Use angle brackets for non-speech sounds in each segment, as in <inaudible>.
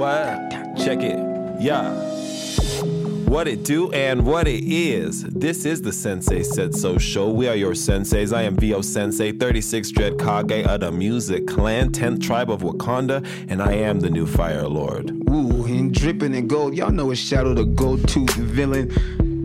What? Check it. Yeah. What it do and what it is. This is the Sensei Said So show. We are your senseis. I am VO Sensei, 36 Dread Kage of the Music Clan, 10th tribe of Wakanda, and I am the new Fire Lord. Ooh, and dripping in gold. Y'all know it's Shadow the Gold Tooth villain.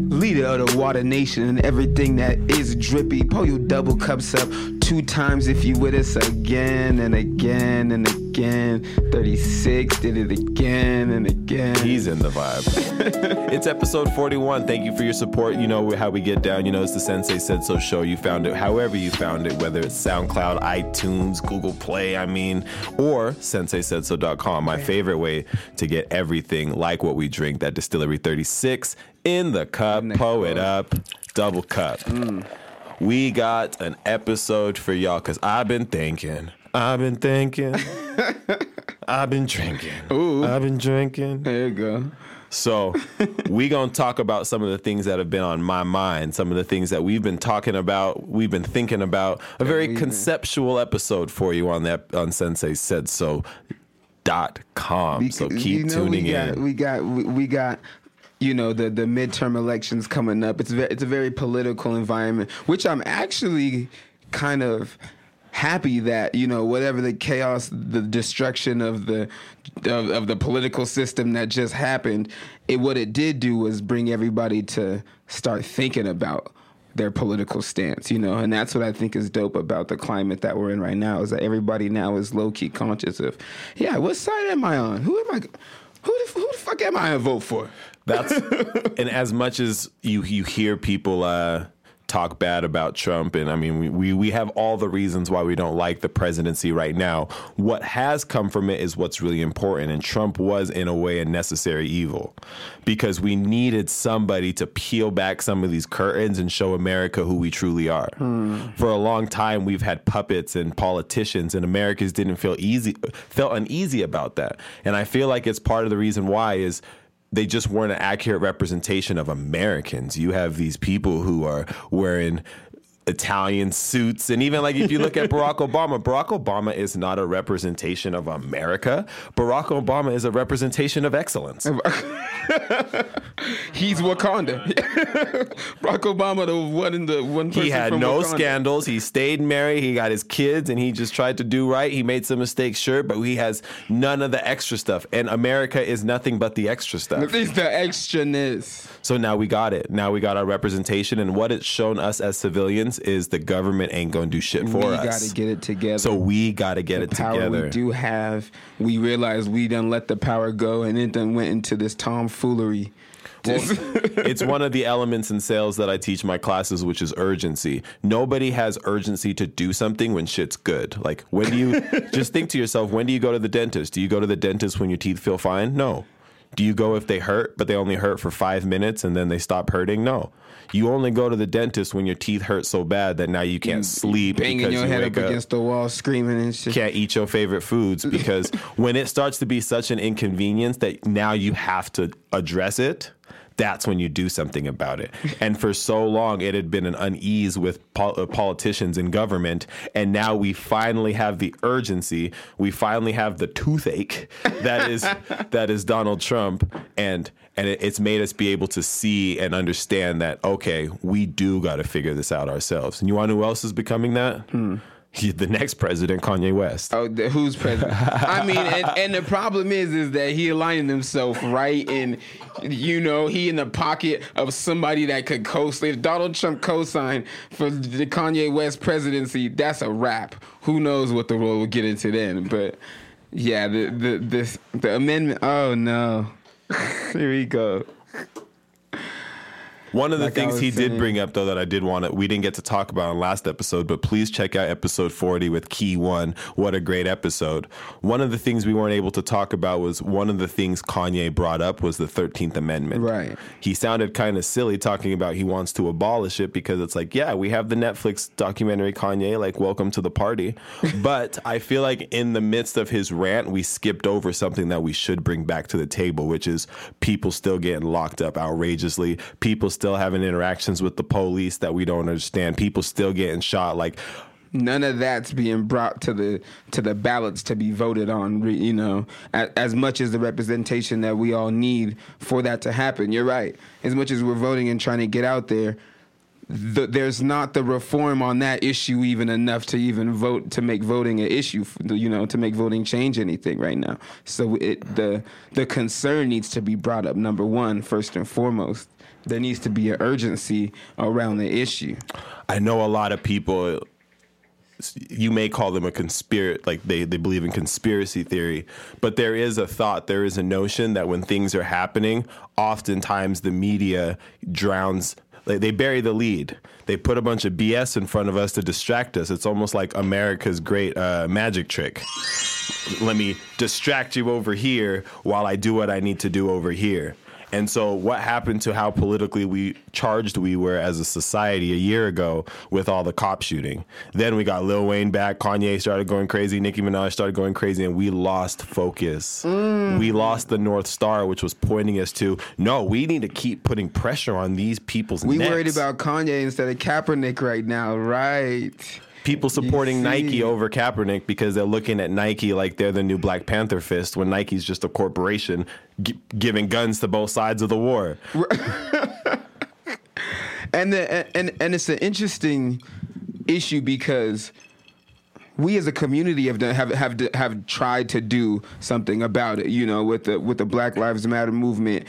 Leader of the Water Nation and everything that is drippy. Pull your double cups up two times if you with us again and again and again. 36 did it again and again. He's in the vibe. <laughs> it's episode 41. Thank you for your support. You know how we get down. You know, it's the Sensei Said So show. You found it however you found it, whether it's SoundCloud, iTunes, Google Play, I mean, or senseisaidso.com. My favorite way to get everything like what we drink, that Distillery 36 in the cup, In the pull it up, double cup. Mm. We got an episode for y'all because I've been thinking, I've been thinking, <laughs> I've been drinking, Ooh. I've been drinking. There you go. So <laughs> we gonna talk about some of the things that have been on my mind, some of the things that we've been talking about, we've been thinking about. A very conceptual episode for you on that on Sensei Said So dot com. So keep you know, tuning we got, in. We got we, we got you know the the midterm elections coming up. It's ve- it's a very political environment, which I'm actually kind of happy that you know whatever the chaos, the destruction of the of, of the political system that just happened, it what it did do was bring everybody to start thinking about their political stance, you know, and that's what I think is dope about the climate that we're in right now is that everybody now is low key conscious of, yeah, what side am I on? Who am I? Who the, who the fuck am I to vote for? That's <laughs> and as much as you you hear people uh, talk bad about Trump, and I mean we, we we have all the reasons why we don't like the presidency right now. What has come from it is what's really important, and Trump was in a way a necessary evil because we needed somebody to peel back some of these curtains and show America who we truly are. Hmm. For a long time, we've had puppets and politicians, and Americans didn't feel easy felt uneasy about that, and I feel like it's part of the reason why is they just weren't an accurate representation of Americans. You have these people who are wearing Italian suits, and even like if you look at Barack Obama, Barack Obama is not a representation of America. Barack Obama is a representation of excellence. <laughs> He's Wakanda. <laughs> Barack Obama, the one in the one person He had no Wakanda. scandals. He stayed married. He got his kids, and he just tried to do right. He made some mistakes, sure, but he has none of the extra stuff. And America is nothing but the extra stuff. It's the extraness. So now we got it. Now we got our representation, and what it's shown us as civilians is the government ain't gonna do shit for we us. We got to get it together. so we got to get it power together. we do have, we realize we done let the power go, and it done went into this tomfoolery. Well, <laughs> it's one of the elements in sales that I teach my classes, which is urgency. Nobody has urgency to do something when shit's good. Like when do you <laughs> just think to yourself, when do you go to the dentist? Do you go to the dentist when your teeth feel fine? No. Do you go if they hurt, but they only hurt for five minutes and then they stop hurting? No. You only go to the dentist when your teeth hurt so bad that now you can't sleep banging your you head up against the wall, screaming and shit. can't eat your favorite foods <laughs> because when it starts to be such an inconvenience that now you have to address it that's when you do something about it <laughs> and for so long it had been an unease with pol- uh, politicians and government and now we finally have the urgency we finally have the toothache that is <laughs> that is Donald Trump and and it, it's made us be able to see and understand that okay we do got to figure this out ourselves and you want to know who else is becoming that He- hmm. <laughs> the next president, Kanye West. Oh, the, who's president? I mean, and, and the problem is, is that he aligning himself right, and you know, he in the pocket of somebody that could co-sign. If Donald Trump co-sign for the Kanye West presidency, that's a wrap. Who knows what the world will get into then? But yeah, the the this the amendment. Oh no, here we go. One of the Like things he did bring up, though, that I did want to, we didn't get to talk about in last episode, but please check out episode 40 with Key One. What a great episode. One of the things we weren't able to talk about was one of the things Kanye brought up was the 13th Amendment. Right. He sounded kind of silly talking about he wants to abolish it because it's like, yeah, we have the Netflix documentary Kanye, like, welcome to the party. <laughs> but I feel like in the midst of his rant, we skipped over something that we should bring back to the table, which is people still getting locked up outrageously, people still having interactions with the police that we don't understand, people still getting shot. Like, none of that's being brought to the to the ballots to be voted on you know as, as much as the representation that we all need for that to happen. You're right. As much as we're voting and trying to get out there the, there's not the reform on that issue even enough to even vote to make voting an issue you know to make voting change anything right now. So it the the concern needs to be brought up number one first and foremost there needs to be an urgency around the issue. I know a lot of people you may call them a conspiracy like they, they believe in conspiracy theory but there is a thought there is a notion that when things are happening oftentimes the media drowns like they bury the lead. They put a bunch of bs in front of us to distract us. It's almost like america's great uh, magic trick. Let me distract you over here while i do what i need to do over here and so, what happened to how politically we charged we were as a society a year ago with all the cop shooting? Then we got Lil Wayne back, Kanye started going crazy, Nicki Minaj started going crazy, and we lost focus. Mm. We lost the North Star, which was pointing us to no, we need to keep putting pressure on these people's We necks. worried about Kanye instead of Kaepernick right now, right? People supporting Nike over Kaepernick because they're looking at Nike like they're the new Black Panther fist when Nike's just a corporation g- giving guns to both sides of the war. <laughs> and the, and and it's an interesting issue because we as a community have done, have have have tried to do something about it. You know, with the with the Black Lives Matter movement,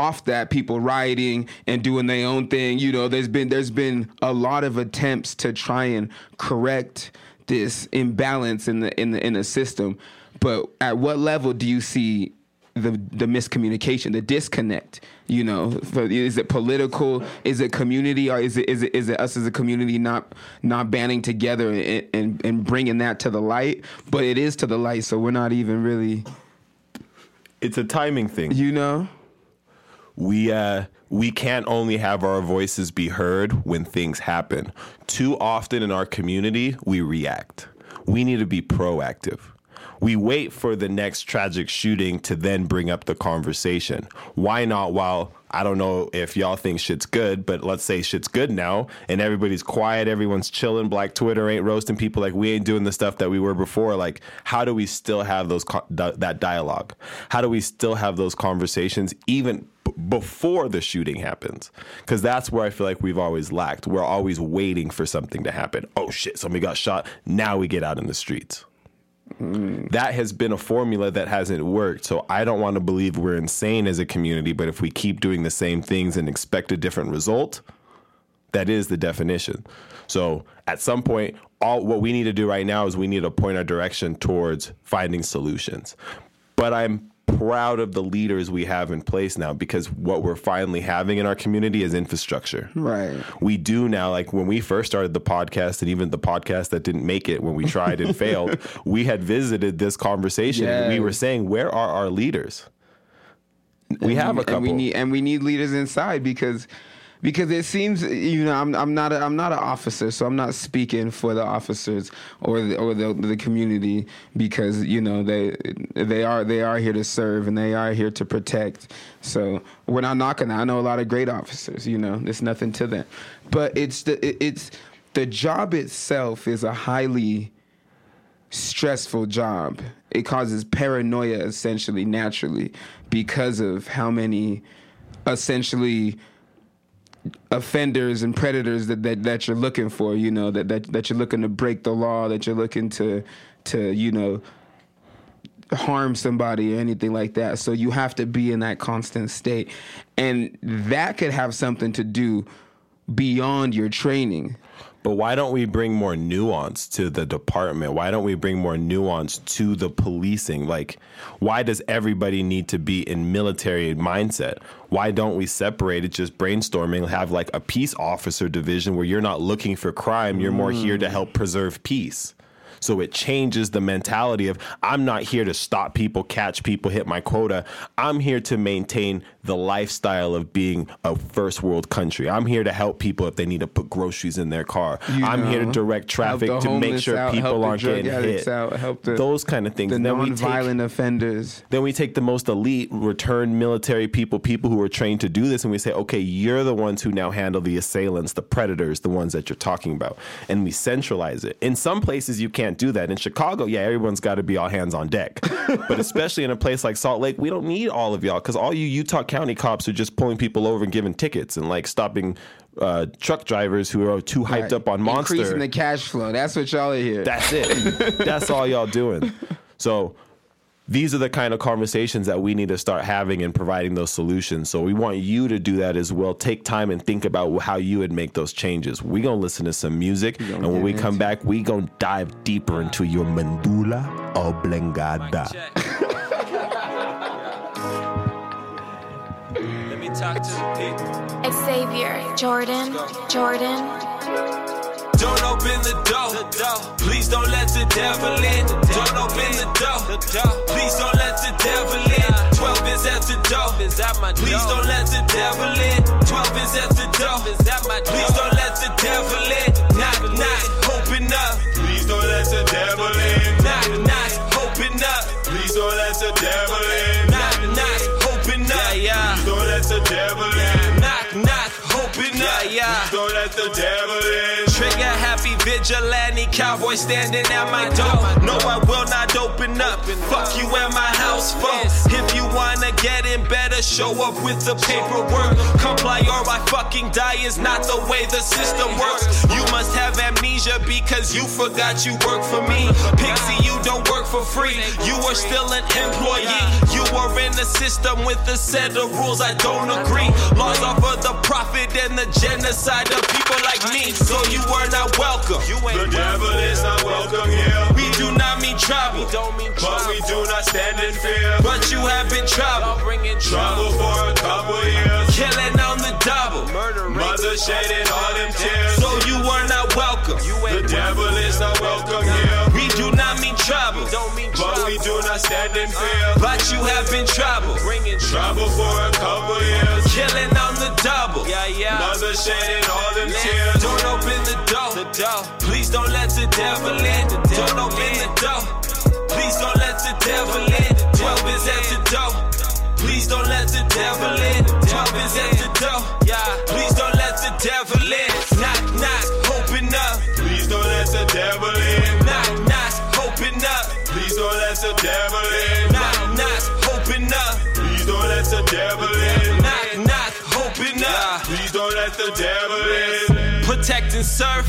off that people rioting and doing their own thing. You know there's been there's been a lot of attempts to try and correct this imbalance in the in the in the system. But at what level do you see the the miscommunication the disconnect? You know is it political? Is it community? Or is it is it is it us as a community not not banding together and and, and bringing that to the light? But it is to the light so we're not even really it's a timing thing. You know we uh, we can't only have our voices be heard when things happen. Too often in our community, we react. We need to be proactive. We wait for the next tragic shooting to then bring up the conversation. Why not while I don't know if y'all think shit's good, but let's say shit's good now and everybody's quiet, everyone's chilling, Black Twitter ain't roasting people like we ain't doing the stuff that we were before. Like, how do we still have those that dialogue? How do we still have those conversations even before the shooting happens because that's where i feel like we've always lacked we're always waiting for something to happen oh shit somebody got shot now we get out in the streets that has been a formula that hasn't worked. So i don't want to believe we're insane as a community but if we keep doing the same things and expect a different result that is the definition. So at some point all what we need to do right now is we need to point our direction towards finding solutions. But i'm proud of the leaders we have in place now because what we're finally having in our community is infrastructure. Right. We do now, like when we first started the podcast and even the podcast that didn't make it when we tried and <laughs> failed, we had visited this conversation. Yes. We were saying, where are our leaders? We and have a couple. And we need and we need leaders inside because because it seems you know I'm I'm not a, I'm not an officer, so I'm not speaking for the officers or the, or the the community because you know they they are they are here to serve and they are here to protect. So we're not knocking. that. I know a lot of great officers. You know, there's nothing to that, but it's the it's the job itself is a highly stressful job. It causes paranoia essentially naturally because of how many essentially offenders and predators that, that, that you're looking for, you know, that, that, that you're looking to break the law, that you're looking to, to, you know, harm somebody or anything like that. So you have to be in that constant state. And that could have something to do beyond your training. But why don't we bring more nuance to the department? Why don't we bring more nuance to the policing? Like, why does everybody need to be in military mindset? Why don't we separate it, just brainstorming, have like a peace officer division where you're not looking for crime, you're more here to mm. help preserve peace? So it changes the mentality of I'm not here to stop people, catch people, hit my quota. I'm here to maintain the lifestyle of being a first world country. I'm here to help people if they need to put groceries in their car. You I'm here to direct traffic to make sure out, people aren't getting hit. out, help the- Those kind of things. The And then we take non-violent offenders. then we take the most elite returned military people, people who are trained to do this, and we say, okay, you're the ones who now handle the assailants, the predators, the ones that you're talking about. And we centralize it. In some places, you can't do that. In Chicago, yeah, everyone's got to be all hands on deck. <laughs> but especially in a place like Salt Lake, we don't need all of y'all because all you Utah County cops are just pulling people over and giving tickets and like stopping uh, truck drivers who are too hyped Right. up on Monster. Increasing the cash flow. That's what y'all are here. That's it. <laughs> That's all y'all doing. So these are the kind of conversations that we need to start having and providing those solutions. So we want you to do that as well. Take time and think about how you would make those changes. We're going to listen to some music. And when get we come back, we're going to dive deeper into your medulla oblongata. Let me talk to the people. Xavier, Jordan, Jordan, Don't open the door. Please don't let the devil in. Don't open the door. Please don't let the devil in. 12 is at the door. Please don't let the devil in. 12 is at the door. Please don't let the devil in. Knock, knock, open up. Please don't let the devil in. Knock, knock, open up. Please don't let the devil in. Knock, knock, open up. Yeah, yeah. Please don't let the devil in. Knock, knock, open up. Yeah, yeah. Please don't let the devil in. Vigilante cowboy standing at my door. No, I will not open up. Fuck you at my house phone. If you wanna get in, better show up with the paperwork. Comply or I fucking die is not the way the system works. You must have amnesia because you forgot you work for me. Pixie, you don't work for free. You are still an employee. You are in the system with a set of rules I don't agree. Laws are for the profit and the genocide of people like me. So you are not welcome. You ain't The devil is not welcome here. We do not mean trouble. don't mean But we do not stand in fear. But you have been trouble. Trouble for a couple years. Killing on the double. Mother shedding all them tears. So you are not welcome. You ain't The devil is not welcome here. We do not mean trouble. don't mean But we do not stand in fear. But you have been trouble. Trouble for a couple years. Killing on the double. Yeah, yeah. Mother shedding all them tears. Don't open the door. Please don't let the devil in. Don't open the door. Please don't let the devil in. 12 is at the door. Please don't let the devil in. 12 is at the door. Yeah. Please don't let the devil in. Knock, knock, open up. Please don't let the devil in. Knock, knock, open up. Please don't let the devil in. Knock, knock, open up. Please don't let the devil in. Knock, knock, open up. Please don't let the devil in. And serve.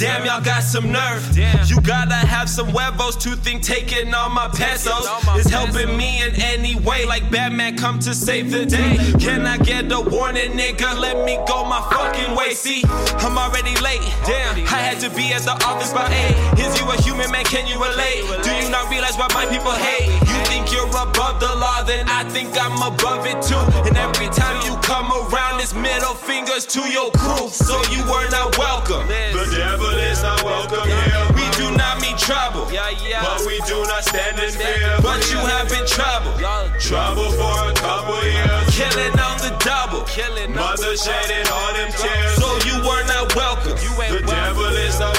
Damn, y'all got some nerve. You gotta have some huevos to think taking all my pesos is helping me in any way. Like Batman come to save the day. Can I get a warning, nigga? Let me go my fucking way. See, I'm already late. Damn, I had to be at the office by 8. Is you a human man? Can you relate? Do you not realize why my people hate? You above the law, then I think I'm above it too. And every time you come around, it's middle fingers to your crew. So you were not welcome. The devil is not welcome here. We do not mean trouble. But we do not stand in fear. But you have been trouble. Trouble for a couple years. Killing on the double. Mother shedding all them tears. So you were not welcome. The devil is not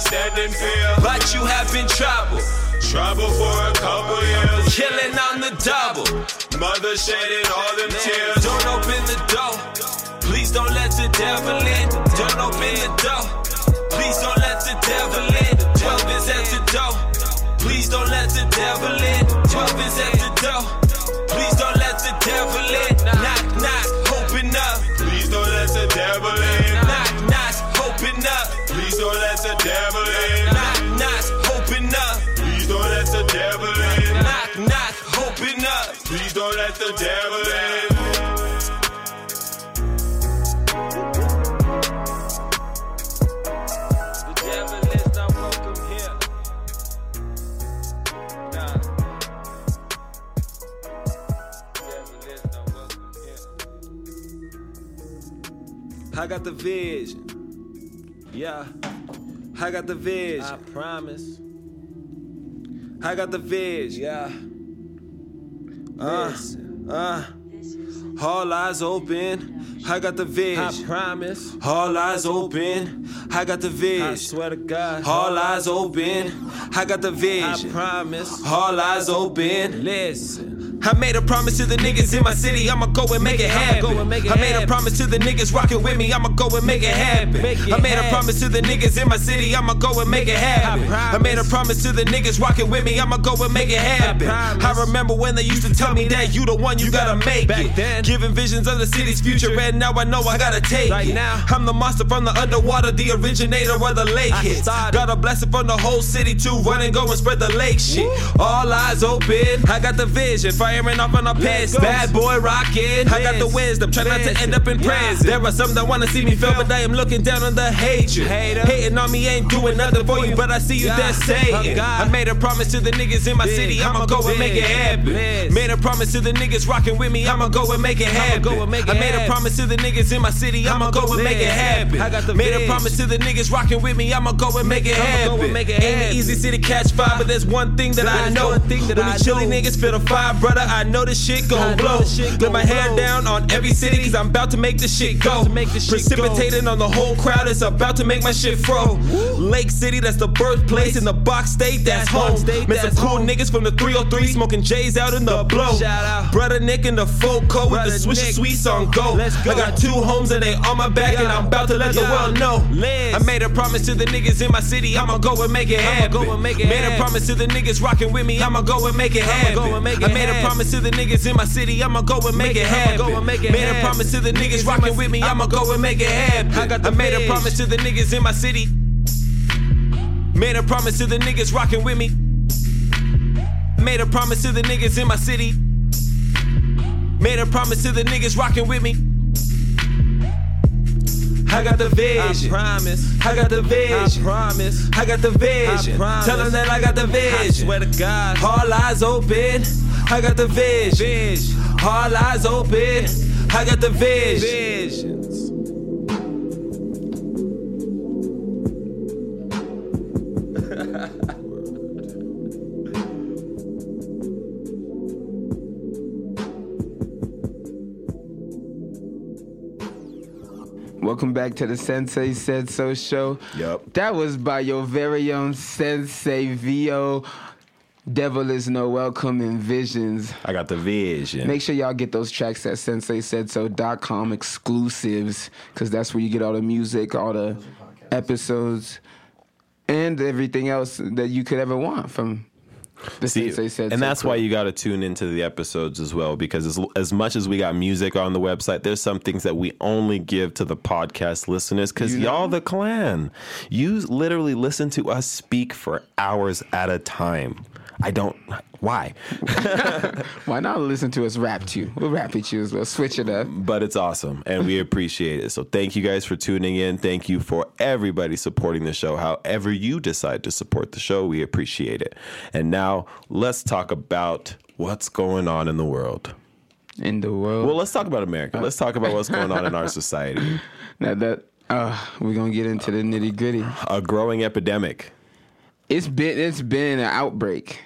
we do not stand in fear. But you have been trouble. Trouble for a couple years. Killing on the double. Mother shedding all them tears. Don't open the door. Please don't let the devil in. Don't open the door. Please don't let the devil in. 12 is at the door. Please don't let the devil in. 12 is at the door. Please don't let the devil in. The devil is not welcome here. Nah. Devil is not welcome here. I got the vision. Yeah. I got the vision. I promise. I got the vision. Yeah. Uh, uh. All eyes open. I got the vision. I promise. All eyes open. I got the vision. I swear to God. All eyes open. I got the vision. I promise. All eyes open. Listen. I made a promise to the niggas in my city, I'ma go and make it happen. I made a promise to the niggas rocking with me, I'ma go and make it happen. I made a promise to the niggas in my city, I'ma go and make it happen. I made a promise to the niggas rocking with me, I'ma go and make it happen. I remember when they used to tell me that you the one, you gotta make it. Giving visions of the city's future, and now I know I gotta take it. Now. I'm the monster from the underwater, the originator of the lake hits. Got a blessing from the whole city to run and go and spread the lake shit. All eyes open, I got the vision, firing off on a piss. Bad boy rockin', I got the wisdom, try not to end up in prison. There are some that wanna see me fail, but I am looking down on the hatred. Hating on me ain't doing nothing for you, but I see you there saying. I made a promise to the niggas in my city, I'ma go and make it happen. Made a promise to the niggas rockin' with me, I'ma go and make it happen. Go make it I made a promise to the niggas in my city, I'ma go and make it happen. I got the Made a promise to the niggas rockin' with me, I'ma go and make it happen. Ain't an easy city catch fire, but there's one thing that I know. When these chilly niggas feel the fire, brother, I know this shit gon' blow. Let my hair down on every city, cause I'm about to make this shit go. Precipitating on the whole crowd, it's about to make my shit fro. Lake City, that's the birthplace, in the box state, that's home. Met some cool niggas from the 303, smoking J's out in the blow. Brother Nick in the full coat with the Swisher Sweets on go. I got two homes and they on my back, and I'm about to let the world know. I made a promise to the niggas in my city, I'ma go and make it happen. go and make Made a promise to the niggas rocking with me, I'ma go and make it happen. I made a promise to the niggas in my city, I'ma go and make it happen. Made a promise to the niggas rocking with me, I'ma go and make it happen. I made a promise to the niggas in my city. Made a promise to the niggas rocking with me. Made a promise to the niggas in my city. Made a promise to the niggas rocking with me. I got the vision. I promise. I got the vision. I promise. I got the vision. promise Tell them that I got the vision. I swear to God. All eyes open. I got the vision. vision. All eyes open. I got the vision. Visions. Welcome back to the Sensei Said So show. Yep. That was by your very own Sensei Vio. Devil is no welcome in visions. I got the vision. Make sure y'all get those tracks at senseisaidso.com exclusives because that's where you get all the music, all the episodes, and everything else that you could ever want from See, Said and that's crew. why you got to tune into the episodes as well because as, as much as we got music on the website there's some things that we only give to the podcast listeners because You y'all the clan. You literally listen to us speak for hours at a time i don't why <laughs> Why not listen to us rap too? We'll rap at you as well. Switch it up. but it's awesome and we appreciate it so thank you guys for tuning in thank you for everybody supporting the show however you decide to support the show we appreciate it and now let's talk about what's going on in the world In the world. well let's talk about america let's talk about what's going on in our society <laughs> now that uh, we're gonna get into the nitty gritty. a growing epidemic It's been it's been an outbreak.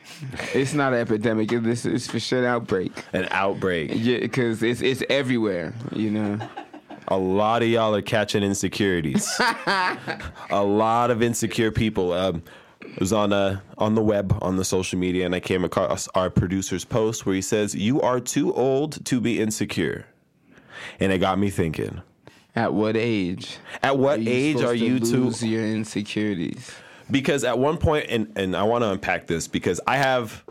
It's not an epidemic. It's, it's for sure outbreak. an outbreak Yeah, because it's it's everywhere. You know. a lot of y'all are catching insecurities <laughs> a lot of insecure people um, it was on uh, on the web on the social media and i came across our producer's post where he says you are too old to be insecure and it got me thinking At what age? at what you age are to you too lose your insecurities? Because at one point and and I want to unpack this because I have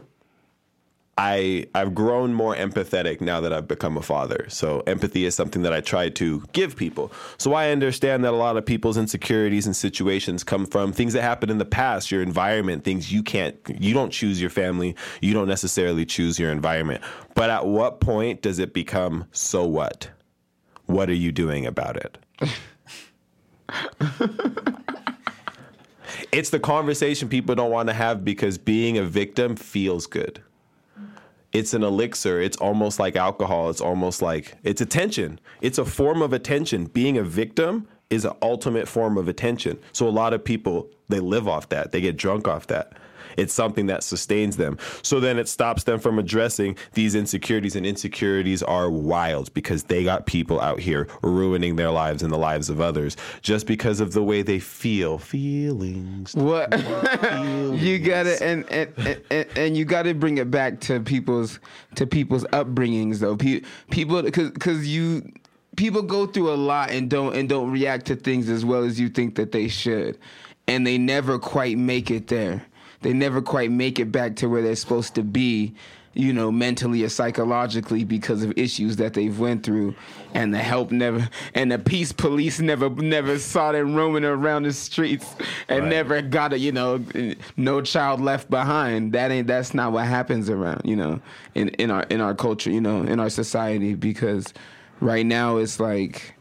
I I've grown more empathetic now that I've become a father. So empathy is something that I try to give people. So I understand that a lot of people's insecurities and situations come from things that happened in the past, your environment, things you can't you don't choose your family, you don't necessarily choose your environment. But at what point does it become so what? What are you doing about it? <laughs> it's the conversation people don't want to have because being a victim feels good. It's an elixir. It's almost like alcohol. It's almost like it's attention. It's a form of attention. Being a victim is an ultimate form of attention. So a lot of people they live off that. They get drunk off that. It's something that sustains them. So then it stops them from addressing these insecurities, and insecurities are wild because they got people out here ruining their lives and the lives of others just because of the way they feel. Feelings. What <laughs> you gotta and and, and and you gotta bring it back to people's to people's upbringings though. Pe- People because because you people go through a lot and don't and don't react to things as well as you think that they should, and they never quite make it there. They never quite make it back to where they're supposed to be you know, mentally or psychologically because of issues that they've went through, and the help never, and the peace police never, never saw them roaming around the streets, and Right. never got a, you know, no child left behind. That ain't, that's not what happens around, you know, in in our in our culture, you know, in our society, because right now it's like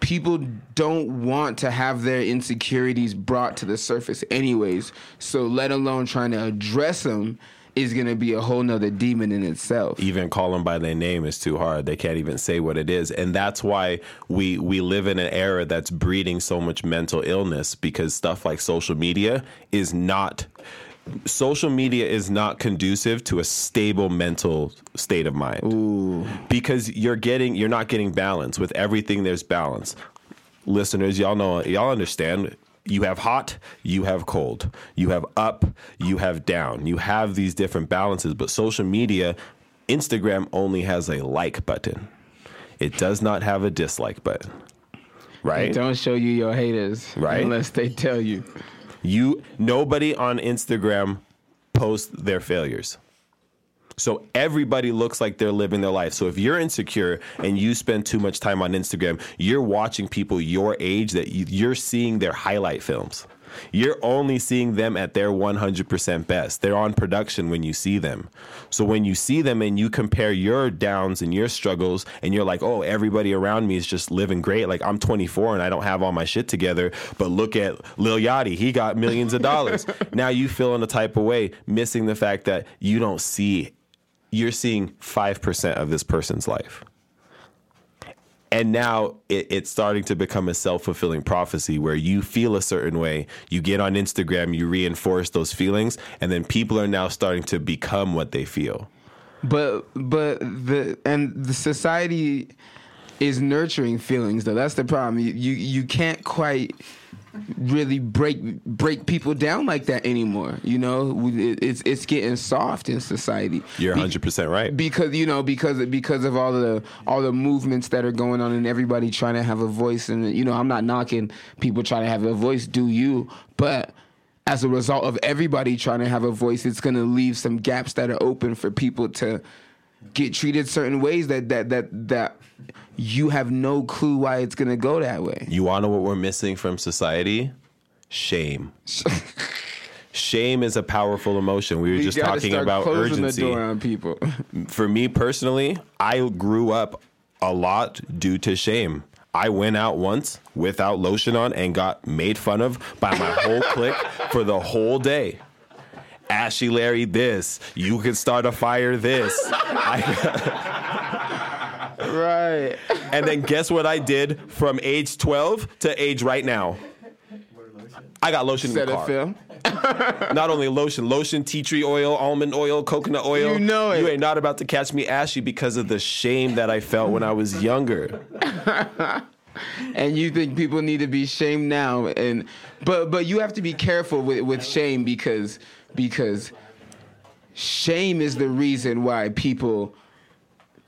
people don't want to have their insecurities brought to the surface anyways so let alone trying to address them is going to be a whole nother demon in itself even call them by their name is too hard. They can't even say what it is, and that's why we we live in an era that's breeding so much mental illness because stuff like social media is not. Social media is not conducive to a stable mental state of mind. Because you're getting you're not getting balance. With everything there's balance. Listeners, y'all know y'all understand you have hot, you have cold, you have up, you have down. You have these different balances, but social media, Instagram only has a like button. It does not have a dislike button. Right? They don't show you your haters Right. unless they tell you You nobody on Instagram posts their failures. So everybody looks like they're living their life. So if you're insecure and you spend too much time on Instagram, you're watching people your age that you, you're seeing their highlight films. You're only seeing them at their 100% best. They're on production when you see them. So when you see them and you compare your downs and your struggles and you're like, "Oh, everybody around me is just living great. Like I'm 24 and I don't have all my shit together, but look at Lil Yachty. He got millions of dollars." <laughs> now you feel in a type of way, missing the fact that you don't see you're seeing 5% of this person's life. And now it, it's starting to become a self fulfilling prophecy where you feel a certain way, you get on Instagram, you reinforce those feelings, and then people are now starting to become what they feel. But but the and the society is nurturing feelings though. That's the problem. You you, you can't quite really break break people down like that anymore. You know, it's it's getting soft in society. You're 100% right. because you know because because of all the all the movements that are going on and everybody trying to have a voice and you know I'm not knocking people trying to have a voice do you but as a result of everybody trying to have a voice it's going to leave some gaps that are open for people to get treated certain ways that that that that you have no clue why it's going to go that way You want to know what we're missing from society? Shame. <laughs> Shame is a powerful emotion. We were You just talking about urgency. the door on people <laughs> for me personally, I grew up a lot due to shame. I went out once without lotion on and got made fun of by my whole clique <laughs> for the whole day. Ashy Larry, this. You can start a fire, this. <laughs> I, <laughs> right and then guess what I did from age 12 to age right now? I got lotion in the car. <laughs> Not only lotion, lotion, tea tree oil, almond oil, coconut oil. You know it. You ain't not about to catch me ashy because of the shame that I felt when I was younger. And you think people need to be shamed now and but but you have to be careful with with shame because because shame is the reason why people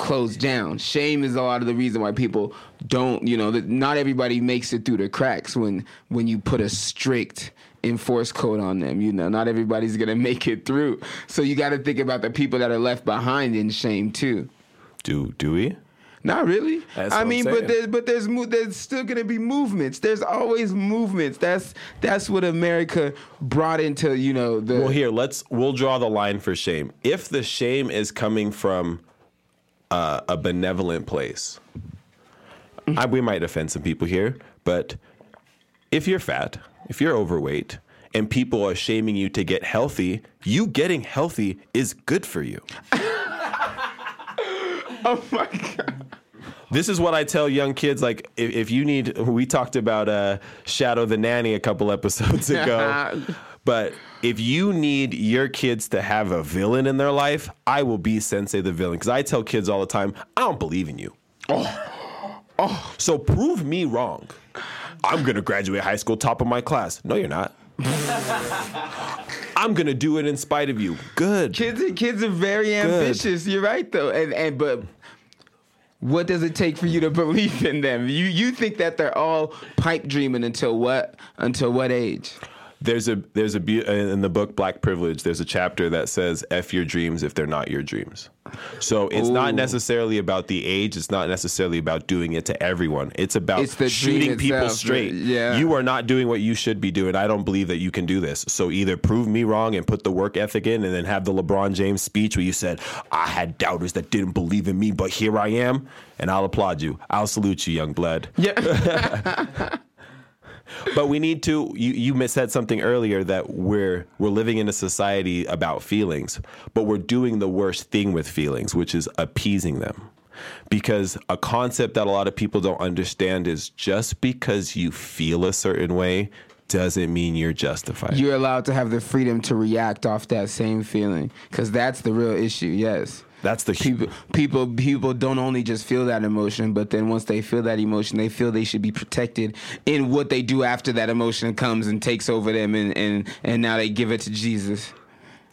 close down. Shame is a lot of the reason why people don't you know not everybody makes it through the cracks when when you put a strict enforce code on them you know. Not everybody's gonna <laughs> make it through. So you got to think about the people that are left behind in shame too. Do do we? Not really. That's I mean, but there's but there's mo- there's still gonna be movements. There's always movements. That's that's what America brought into you know the. Well, here let's we'll draw the line for shame. If the shame is coming from uh, a benevolent place, I, we might offend some people here, but if you're fat, if you're overweight, and people are shaming you to get healthy, you getting healthy is good for you. <laughs> <laughs> oh my god! this is what I tell young kids. Like, if, if you need, we talked about uh, Shadow the Nanny a couple episodes <laughs> ago. <laughs> but if you need your kids to have a villain in their life, I will be Sensei the villain. Because I tell kids all the time, I don't believe in you. Oh. oh. So prove me wrong. I'm going to graduate high school top of my class. No, you're not. I'm gonna do it in spite of you. Good. Kids, kids are very ambitious. Good. You're right though, and and but what does it take for you to <laughs> believe in them? You you think that they're all pipe dreaming until what? Until what age? There's a there's a uh, in the book Black Privilege. There's a chapter that says "f your dreams if they're not your dreams." So it's Ooh. not necessarily about the age. It's not necessarily about doing it to everyone. It's about it's shooting people uh, straight. Yeah. You are not doing what you should be doing. I don't believe that you can do this. So either prove me wrong and put the work ethic in, and then have the LeBron James speech where you said, "I had doubters that didn't believe in me, but here I am," and I'll applaud you. I'll salute you, young blood. Yeah. <laughs> <laughs> but we need to you, you said something earlier that we're we're living in a society about feelings but we're doing the worst thing with feelings which is appeasing them because a concept that a lot of people don't understand is just because you feel a certain way doesn't mean you're justified. You're allowed to have the freedom to react off that same feeling because that's the real issue. Yes. That's the people. People people don't only just feel that emotion, but then once they feel that emotion, they feel they should be protected in what they do after that emotion comes and takes over them, and and and now they give it to Jesus.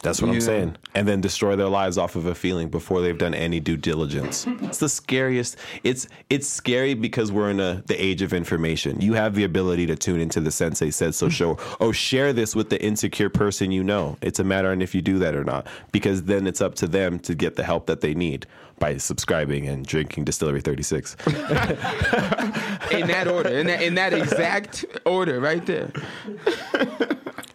That's what you I'm saying. And then destroy their lives off of a feeling before they've done any due diligence. it's the scariest. It's it's scary because we're in a the age of information. You have the ability to tune into the Sensei Said So show. Oh, share this with the insecure person you know. It's a matter on if you do that or not. Because then it's up to them to get the help that they need by subscribing and drinking Distillery 36. <laughs> in that order, in that, in that exact order, right there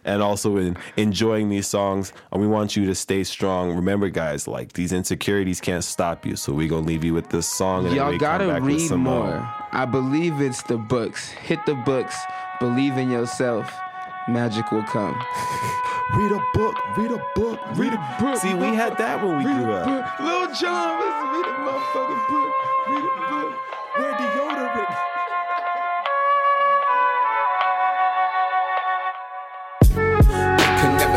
and also in enjoying these songs. And we want you to stay strong. Remember, guys, like these insecurities can't stop you. So we gonna leave you with this song. And Y'all gotta read more. more. I believe it's the books. Hit the books. Believe in yourself. Magic will come. <laughs> read a book. Read a book. Read a book. See, we had that when we read grew up. Lil Jon, let's read a motherfucking book. Read a book. Where deodorant?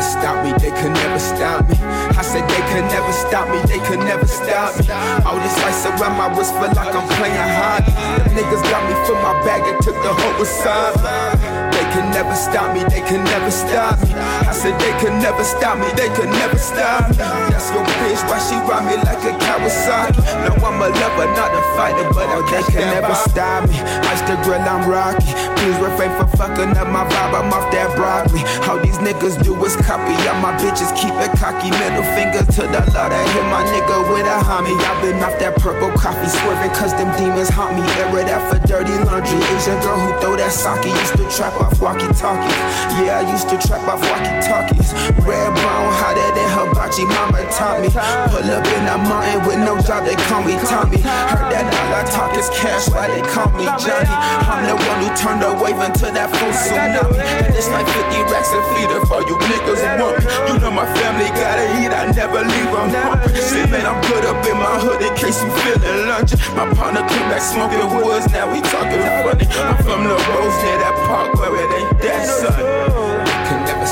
Stop me, they could never stop me. I said they could never stop me, they could never stop me. All this ice around my wrist feel like I'm playing hockey. The niggas got me for my bag and took the whole aside. They can never stop me, they can never stop me. I said they can never stop me, they can never stop me. That's your bitch, why she ride me like a Kawasaki? No, I'm a lover, not a fighter, but oh, they can never stop me. Ice the grill, I'm rocky. Please refrain from fucking up my vibe, I'm off that broccoli. All these niggas do is copy, all my bitches keep it cocky. Middle finger to the Lord, I hit my nigga with a homie. I've been off that purple coffee, swerving cause them demons haunt me. Air it out for dirty laundry. Asian girl who throw that sake used to trap off walkie talkies. Yeah, I used to trap off walkie talkies. Red brown, hotter than hibachi, mama taught me. Pull up in a mountain with no job, they call me Tommy. Heard that all I talk is cash, why they call me Johnny? I'm the one who turned the wave into that full tsunami. And it's like 50 racks of feeder for you niggas want me. You know my family gotta eat, I never leave them hungry. Shit, man, I'm put up in my hood in case you feeling lunch. My partner came back smoking woods, now we talking funny. I'm from the rose near that park where it ain't that, son.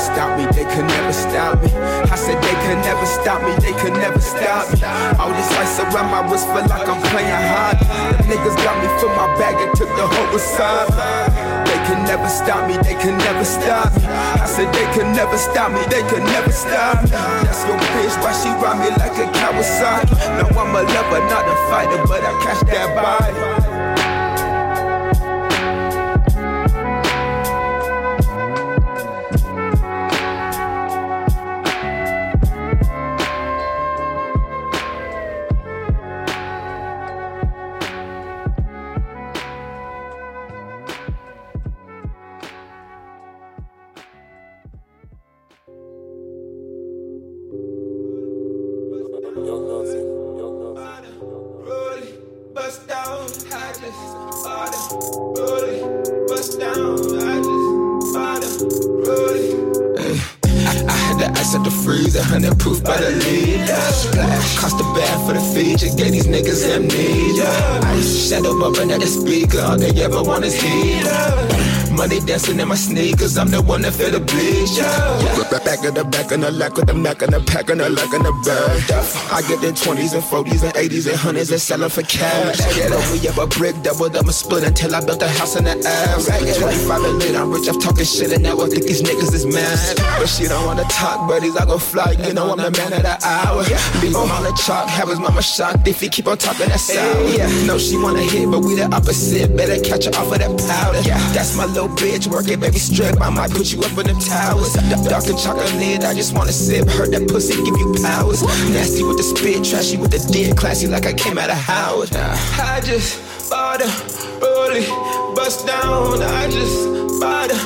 Stop me, they could never stop me. I said they could never stop me, they could never stop me. All this ice around my wrist feel like I'm playing hard. The niggas got me for my bag and took the whole aside. They could never stop me, they could never stop me. I said they could never stop me, they could never stop me. That's your bitch, why she ride me like a Kawasaki? No, I'm a lover, not a fighter, but I catch that body. One feel the. Back the back and the lack with the Mac and the pack and the lack and the bag. I get the 20s and 40s and 80s and 100s and sell 'em for cash. But we up a brick, doubled up a split until I built a house in the ass. 25 and late, I'm rich, I'm talking shit and now I think these niggas is mad. But she don't wanna talk, buddies, I go fly, you know I'm the man of the hour. Be my the chalk, have his mama shocked if he keep on talking that sour. No, she wanna hit, but we the opposite. Better catch her off of that powder. That's my little bitch, work it, baby, strip. I might put you up in them towers. Dark and chocolate, I just wanna sip. Heard that pussy give you powers. Nasty with the spit, trashy with the dick, classy like I came out of Howard. I just bought a rollie, bust down. I just bought a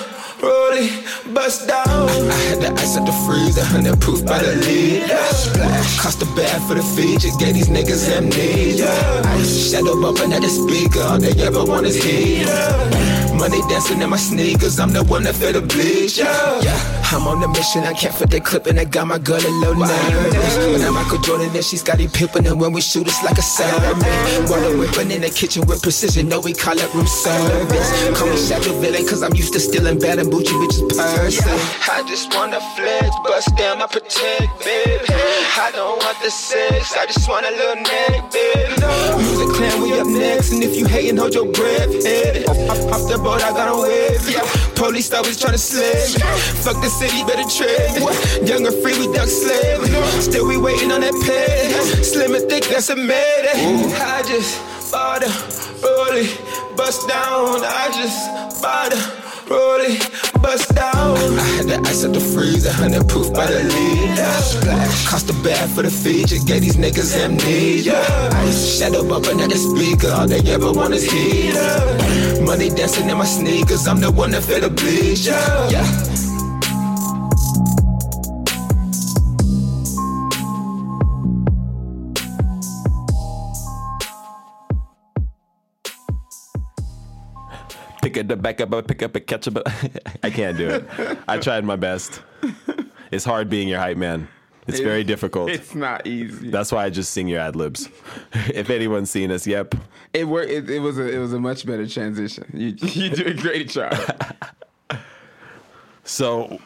rollie, bust down. I had the ice at the freezer, hundred proof by the liter. Splash, cost a bag for the feature, gave these niggas amnesia. Ice shadow bumping at the speaker, all they ever want is heat. Money dancing in my sneakers, I'm the one that feel the bleach. Yeah, I'm on the mission, I can't fit the clip and I got my girl a little nervous. But I'm Michael Jordan and she Scottie Pippen, and when we shoot, it's like a sermon. Water whipping in the kitchen with precision, no, we call it room service. Call me Shadow Villain, cause I'm used to stealing bad and bougie bitches' person. I just wanna flex, bust down, I protect, baby. I don't want the sex, I just want a little neck, baby. Music clan, we up next, and if you hating, hold your breath, yeah. Off, off the I got a wave, yeah. Police always tryna slip. Fuck the city, better trade. Younger free, we duck slave. Still we waiting on that pay. Slim and thick, that's a made. I just bought a rollie, bust down. I just bought a rollie, bust down. I had the ice at the freezer, hundred proof by the liter. Splash, cost a bag for the feature, gave these niggas amnesia. Ice shadow bumping at the speaker, all they ever want is heat. Money dancing in my sneakers, I'm the one that feel the bleach. Yeah. Pick it up, back up, pick up, and catch up. <laughs> I can't do it. I tried my best. It's hard being your hype man. It's very difficult. It's not easy. That's why I just sing your ad libs. <laughs> if anyone's seen us, yep. It worked. It, it was a it was a much better transition. You you do a great job. <laughs> So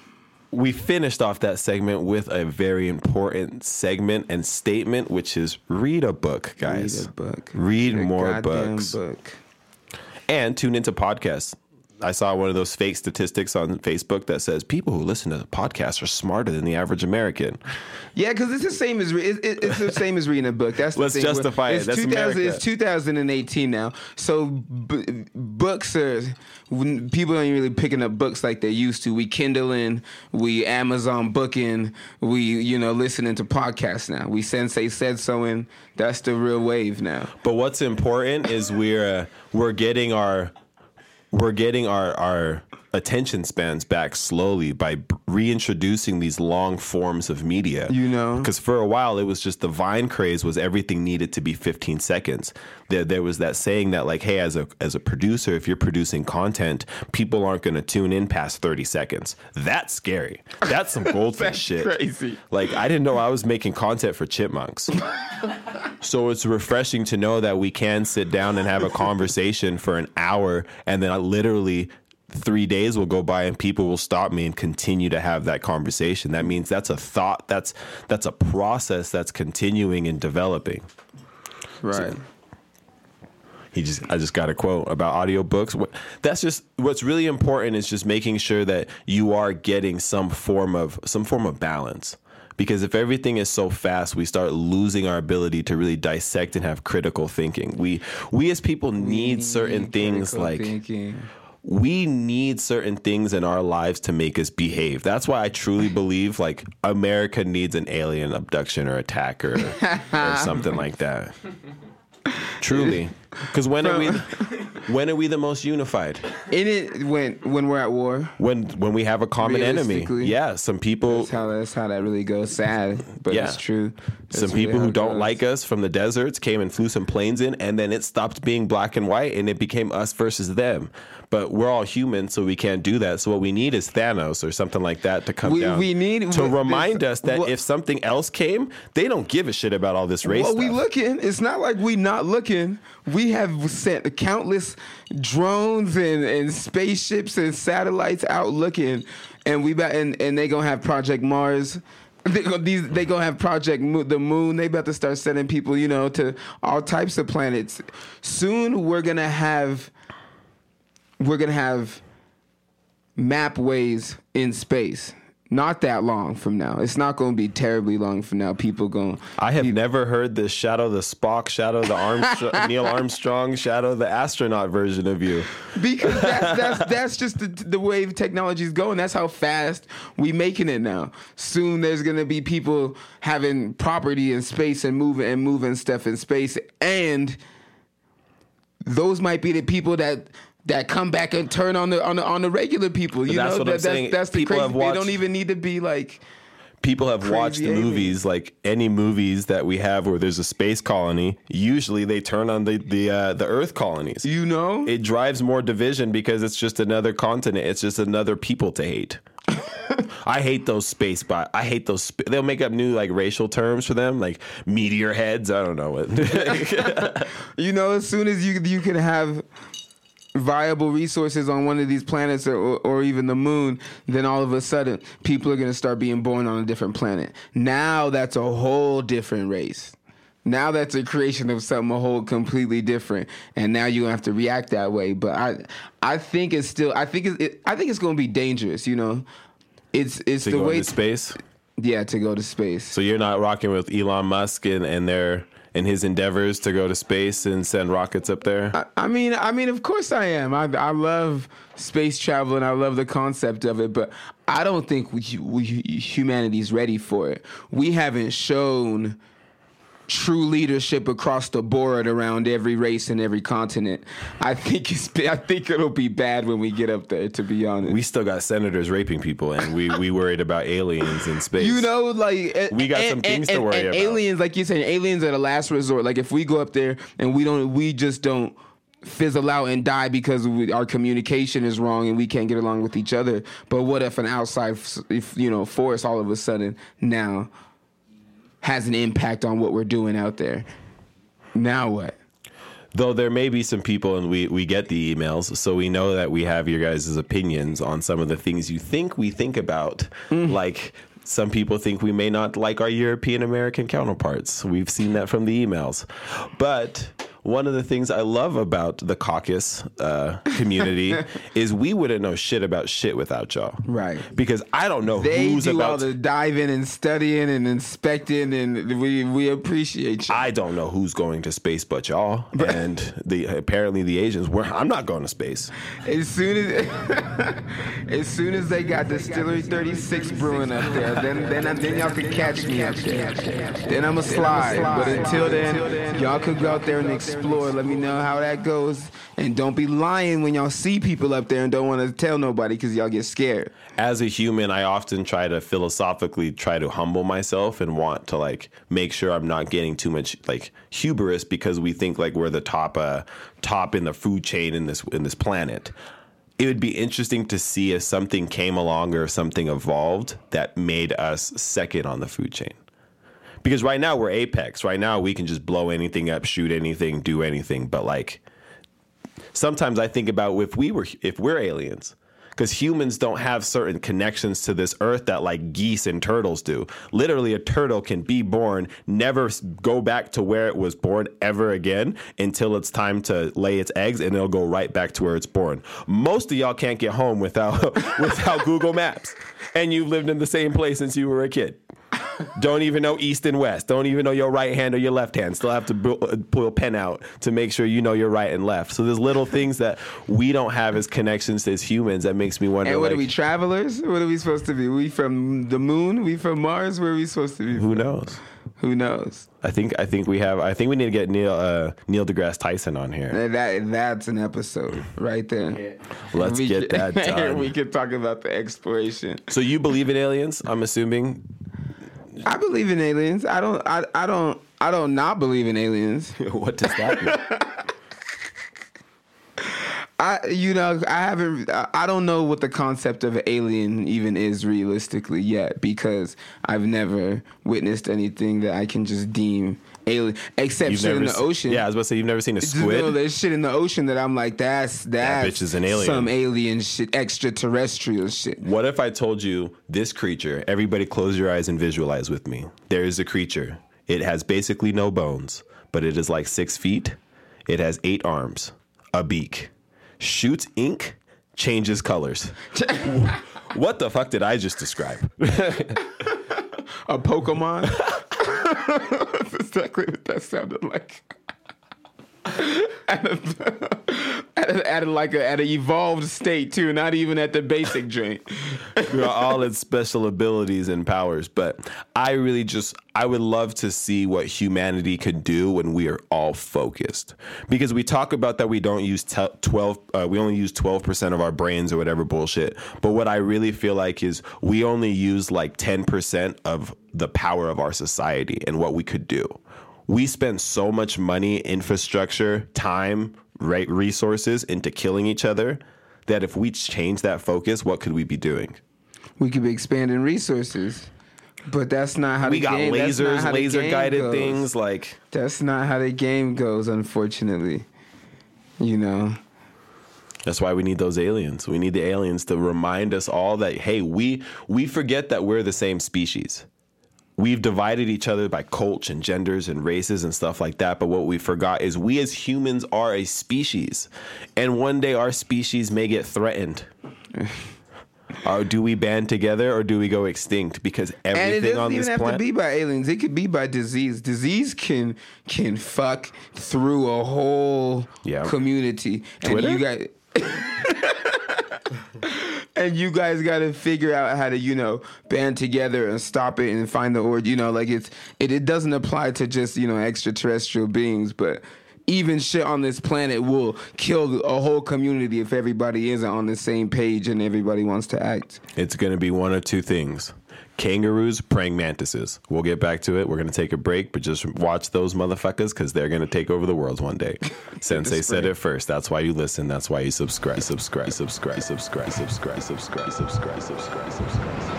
we finished off that segment with a very important segment and statement, which is read a book, guys. Read a book. Read A more books. Book. And tune into podcasts. I saw one of those fake statistics on Facebook that says people who listen to the podcast are smarter than the average American. Yeah, because it's the same as re- it, it, it's the same as reading a book. That's the Let's thing. justify it. It's That's 2000, America. It's 2018 now, so b- books are people aren't really picking up books like they used to. We Kindling, we Amazon booking, we you know listening to podcasts now. We Sensei said so, and that's the real wave now. But what's important is we're uh, we're getting our we're getting our our attention spans back slowly by reintroducing these long forms of media. You know? because for a while it was just the Vine craze was everything needed to be 15 seconds. There there was that saying that like, hey, as a as a producer, if you're producing content, people aren't going to tune in past 30 seconds. That's scary. That's some <laughs> goldfish That's shit. crazy. Like I didn't know I was making content for chipmunks. <laughs> So it's refreshing to know that we can sit down and have a conversation for an hour, and then I literally three days will go by and people will stop me and continue to have that conversation. That means that's a thought. That's that's a process that's continuing and developing. Right. He just I just got a quote about audiobooks. What that's just what's really important is just making sure that you are getting some form of some form of balance. Because if everything is so fast, we start losing our ability to really dissect and have critical thinking. We we as people need certain things like thinking. We need certain things in our lives to make us behave. That's why I truly believe like America needs an alien abduction or attack or, or <laughs> something like that. Truly. Because when are we? <laughs> When are we the most unified? In it when when we're at war. When when we have a common enemy? Yeah, some people. That's how that's how that really goes. Sad, but Yeah. it's true. That's Some really people who don't goes. like us from the deserts came and flew some planes in, and then it stopped being black and white, and it became us versus them. But we're all human, so we can't do that. So what we need is Thanos or something like that to come We- down. we need- to remind this- us that what- if something else came, they don't give a shit about all this race Well, we looking. It's not like we not looking. We have sent countless drones and, and spaceships and satellites out looking, and we about and, and they gonna have Project Mars. They gonna, these they gonna have Project Mo- the Moon. They about to start sending people, you know, to all types of planets. Soon we're gonna have we're gonna have map ways in space. Not that long from now. It's not going to be terribly long from now. People going. I have never heard the Shadow the Spock, Shadow the Armstrong, <laughs> Neil Armstrong, Shadow the astronaut version of you. because that's <laughs> that's that's just the, the way technology is going. That's how fast we making it now. Soon there's gonna be people having property in space and moving and moving stuff in space, and those might be the people that. That come back and turn on the on the on the regular people, you that's know. what that, I'm saying. That's, that's the People crazy. have They don't even need to be like People have watched aliens. movies like any movies that we have where there's a space colony. Usually they turn on the the uh, the Earth colonies. you know. it drives more division because it's just another continent. It's just another people to hate. <laughs> I hate those space bot. I hate those. Sp- they'll make up new like racial terms for them, like meteor heads. I don't know what. <laughs> You know, as soon as you you can have viable resources on one of these planets or, or even the moon, then all of a sudden people are going to start being born on a different planet. Now that's a whole different race. Now that's a creation of something a whole completely different, and now you have to react that way. But I, I think it's still, I think it's, it, I think it's going to be dangerous. You know, it's it's to the go way, space. yeah, to go to space. So you're not rocking with Elon Musk and, and their and his endeavors to go to space and send rockets up there. I- I mean, I mean, of course I am. I, I love space travel and I love the concept of it, but I don't think we, we humanity's ready for it. We haven't shown true leadership across the board around every race and every continent. I think it's I think it'll be bad when we get up there. To be honest, we still got senators raping people, and we we worried about aliens in space. You know, like eh, We got eh, some eh, things to worry and about. Aliens, like you said, aliens are the last resort. Like if we go up there and we don't, we just don't fizzle out and die because we, our communication is wrong and we can't get along with each other. But what if an outside, if you know, force all of a sudden now has an impact on what we're doing out there? Now what? Though there may be some people, and we, we get the emails, so we know that we have your guys' opinions on some of the things you think we think about. Mm. Like some people think we may not like our European American counterparts. We've seen that from the emails. But one of the things I love about the caucus uh, community <laughs> is we wouldn't know shit about shit without y'all. Right. Because I don't know They who's do all the diving and studying and inspecting, and we we appreciate you. I don't know who's going to space but y'all. And the apparently the Asians were I'm not going to space. As soon as <laughs> as soon as they got Distillery 36 brewing up there, then then then y'all could catch me up there. Then I'ma slide. But until then, y'all could go out there and explore. Let me know how that goes. And don't be lying when y'all see people up there and don't want to tell nobody because y'all get scared. as a human, I often try to philosophically try to humble myself and want to like make sure I'm not getting too much like hubris because we think like we're the top uh top in the food chain in this in this planet. It would be interesting to see if something came along or something evolved that made us second on the food chain. Because right now we're apex. Right now we can just blow anything up, shoot anything, do anything, but like sometimes I think about if we were if we're aliens because humans don't have certain connections to this earth that like geese and turtles do. Literally, a turtle can be born, never go back to where it was born ever again until it's time to lay its eggs, and it'll go right back to where it's born. Most of y'all can't get home without <laughs> without Google Maps, and you've lived in the same place since you were a kid. Don't even know east and west. Don't even know your right hand or your left hand. Still have to uh, pull a pen out to make sure you know your right and left. So there's little things that we don't have as connections as humans that makes me wonder. And what like, are we travelers? What are we supposed to be? We from the moon? We from Mars? Where are we supposed to be? who knows? Who knows? I think I think we have. I think we need to get Neil uh, Neil deGrasse Tyson on here. That, that that's an episode right there. Let's We get could- that <laughs> done. we could talk about the exploration. So you believe in aliens? I'm assuming. I believe in aliens. I don't. I, I don't. I don't not believe in aliens. <laughs> what does that mean? <laughs> I, you know, I haven't. I I don't know what the concept of alien even is realistically yet because I've never witnessed anything that I can just deem alien, except You've shit in the se- ocean. Yeah, I was about to say you've never seen a squid. there's shit in the ocean that I'm like, that's that's bitch is an alien. some alien shit, extraterrestrial shit. What if I told you this creature? Everybody, close your eyes and visualize with me. There is a creature. It has basically no bones, but it is like six feet. It has eight arms, a beak, shoots ink, changes colors. <laughs> what the fuck did I just describe? A Pokemon. <laughs> <laughs> That's exactly what that sounded like. <laughs> at, a, at, a, at like a, at an evolved state too, not even at the basic joint. We're all its special abilities and powers, but I really just I would love to see what humanity could do when we are all focused. Because we talk about that we don't use te- twelve, uh, we only use twelve percent of our brains or whatever bullshit. But what I really feel like is we only use like ten percent of the power of our society and what we could do. We spend so much money, infrastructure, time, right, resources into killing each other that if we change that focus, what could we be doing? We could be expanding resources, but that's not how we the got game. lasers, laser guided goes. things. Like That's not how the game goes, unfortunately. You know. that's why we need those aliens. We need the aliens to remind us all that hey, we we forget that we're the same species. We've divided each other by culture and genders and races and stuff like that. But what we forgot is we as humans are a species, and one day our species may get threatened. <laughs> Or do we band together or do we go extinct? Because everything And it everything doesn't on even this have to be by aliens. It could be by disease. Disease can can fuck through a whole Yeah. community. Twitter? And you guys <laughs> <laughs> And you guys got to figure out how to, you know, band together and stop it and find the order. You know, like it's it, it doesn't apply to just you know extraterrestrial beings, but even shit on this planet will kill a whole community if everybody isn't on the same page and everybody wants to act. It's going to be one of two things kangaroos, praying mantises. We'll get back to it. We're going to take a break, but just watch those motherfuckers because they're going to take over the world one day. <laughs> Sensei said it first. That's why you listen. That's why you subscribe. Subscribe, subscribe, subscribe, subscribe, subscribe, subscribe, subscribe, subscribe.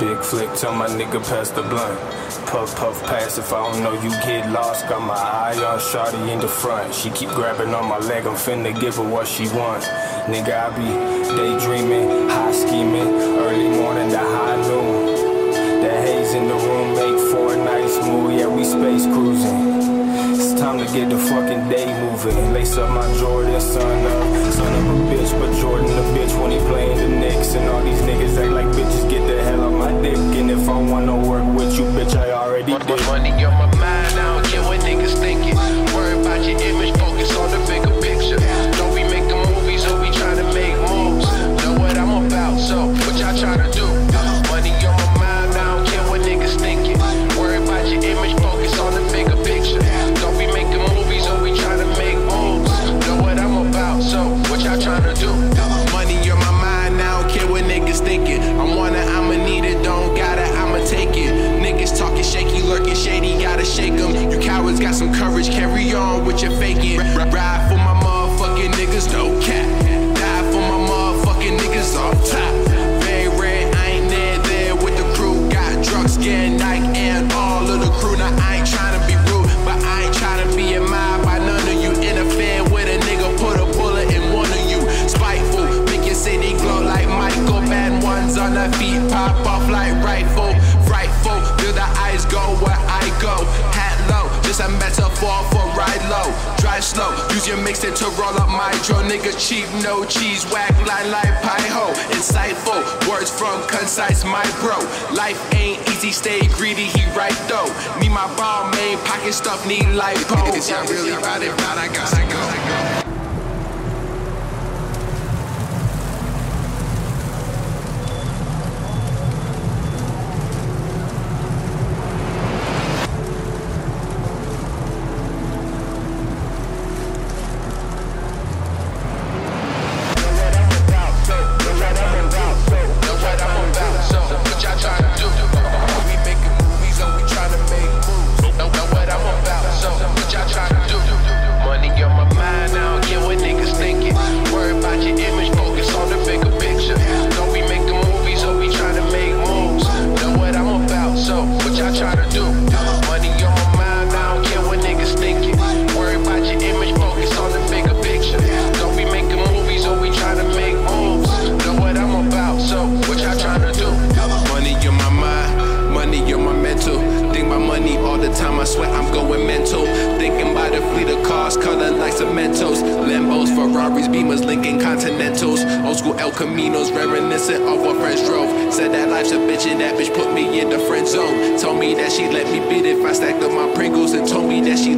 Big flick, tell my nigga pass the blunt. Puff, puff, pass if I don't know you get lost. Got my eye on Shawty in the front. She keep grabbing on my leg, I'm finna give her what she wants. Nigga, I be daydreaming, high scheming, early morning to high noon. The haze in the room make for a nice move, yeah, we space cruising. It's time to get the fucking day moving. Lace up my Jordan, son up. Son of a bitch, but Jordan a bitch when he playing the Knicks. And all these niggas wanna work with you, bitch, I already did. Money use your mixtape to roll up my dro. Nigga cheap, no cheese, whack line like pie ho. Insightful, words from concise my bro. Life ain't easy, stay greedy, he right though. Need my ball main, pocket stuff, need lipo. Is <laughs> y'all really about it? Right, I gotta go.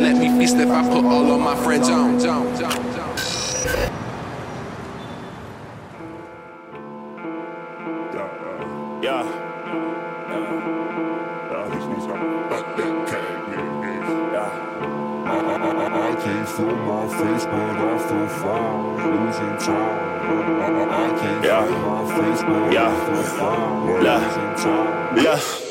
Let me feast if I put all of my friends on. Yeah. <laughs> I can't feel my face, but I feel fine. Losing time. I can't Yeah. feel my face, but Yeah. I feel fine. Yeah. Losing time. Yeah.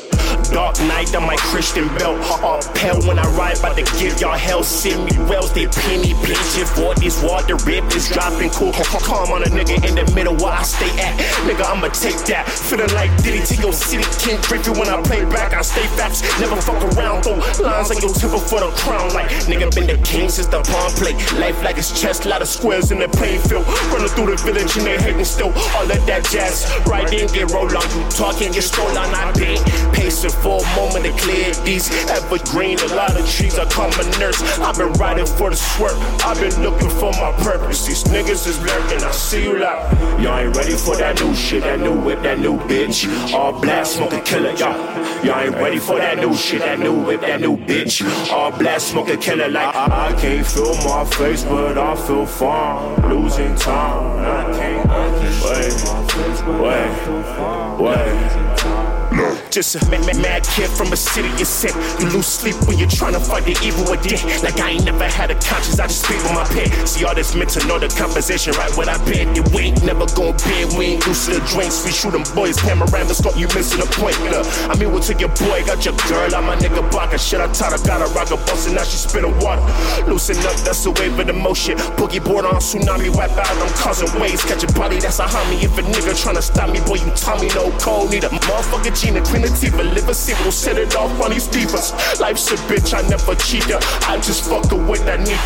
Dark night on my Christian Bale. All pale when I ride, about to give y'all hell. Send me wells, they penny pinching for these water rip is dropping cool. Calm on a nigga in the middle where I stay at. Nigga, I'ma take that. Feeling like Diddy to your city, King Griffey when I play back. I stay facts, never fuck around. Throw lines on your temple for the crown. Like nigga been the king since the pawn plate. Life like it's chess, lot of squares in the playing field. Running through the village and they hating still. All of that jazz, right in, get roll on. You talking, get stolen. I been pacing for a moment to clear these evergreen. A lot of trees are common nurse. I've been riding for the swerve. I've been looking for my purpose. These niggas is lurking. I see you like y'all ain't ready for that new shit, that new whip, that new bitch. All black smoke a killer, y'all. Y'all ain't ready for that new shit, that new whip, that new bitch. All black smoke a killer like I, I can't feel my face, but I feel fine. Losing time. I can't. Wait, wait, wait. Just a mad, mad, kid from a city you sick. You lose sleep when you're trying to fight the evil within. Like I ain't never had a conscience, I just speak with my pen. See all this mental, know the composition, right what I been. And we ain't never gon' bend, we ain't used to the drinks. We shoot them boys, panorama scope, you missing the point. Look, I mean, what took your boy, got your girl, I'm my nigga Baka. Shit, I taught her, got a rock a bus, and now she spitting water. Loosen up, that's the wave of the motion. Boogie board on tsunami, wipe out, I'm causing waves. Catch a body, that's a homie. If a nigga tryna stop me, boy, you Tommy, no cold. Need a motherfucker Gina, Queen Latifah, live a single, set it off on these divas. Life's a bitch, I never cheat. I just fuck her when I need.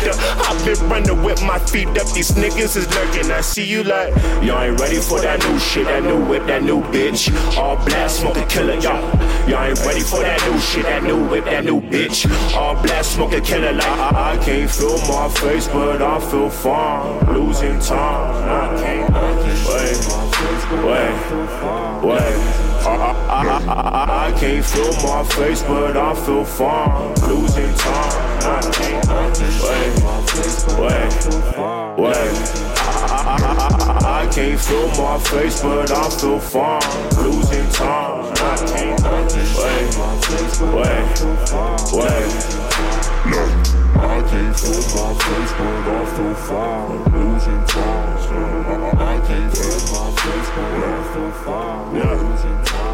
I've been running with my feet up, these niggas is lurking. I see you like, y'all ain't ready for that new shit, that new whip, that new bitch. All black, smoke a killer, y'all. Y'all ain't ready for that new shit, that new whip, that new bitch. All black, smoke a killer, like I, I can't feel my face, but I feel fine. Losing time, I can't. Wait, wait, wait. I, I, I, I, can't feel my face, but I feel fine. Losing time, I can't. Wait, wait, wait. I, I, I, I can't feel my face, but I feel fine. Losing time, I can't. Wait, wait, wait. I can't feel my face, but I feel fine. Losing time. I can't feel my face, but I feel fine. Losing time.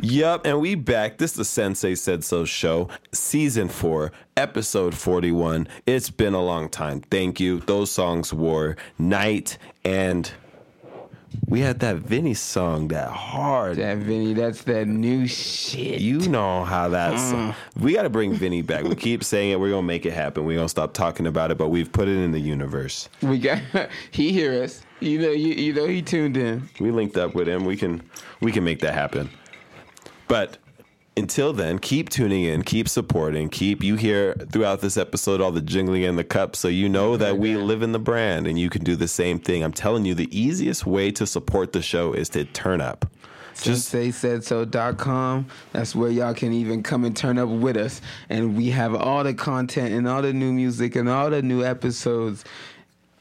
Yup, and we back. This is the Sensei Said So show, season four, episode 41. It's been a long time. Thank you. Those songs were Night and we had that Vinny song, that hard. That Vinny, that's that new shit. You know how that's. Mm. We got to bring Vinny back. We keep saying it. We're going to make it happen. We're going to stop talking about it, but we've put it in the universe. We got <laughs> he hear us. You know, you, you know he tuned in. We linked up with him. We can we can make that happen. But until then, keep tuning in, keep supporting, keep you hear throughout this episode all the jingling and the cups so you know that we live in the brand and you can do the same thing. I'm telling you the easiest way to support the show is to turn up. Just say said so.com. That's where y'all can even come and turn up with us. And we have all the content and all the new music and all the new episodes.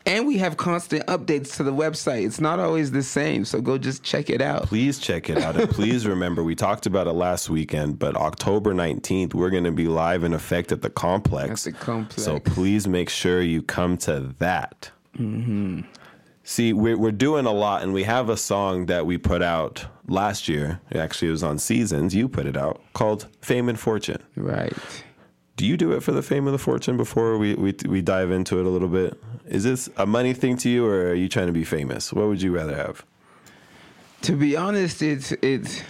And we have constant updates to the website. It's not always the same, so go just check it out. Please check it out. And please <laughs> remember, we talked about it last weekend, but October 19th, we're going to be live in effect at the complex. At the complex. So please make sure you come to that. Mm-hmm. See, we're, we're doing a lot, and we have a song that we put out last year. Actually, it was on Seasons. You put it out called Fame and Fortune. Right. Do you do it for the fame and the fortune before we, we, we dive into it a little bit? Is this a money thing to you, or are you trying to be famous? What would you rather have? To be honest, it's it's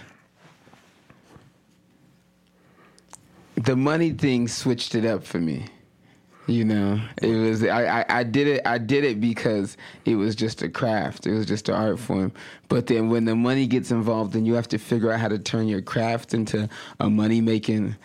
the money thing switched it up for me. You know, it was I, I, I did it I did it because it was just a craft. It was just an art form. But then when the money gets involved and you have to figure out how to turn your craft into a money making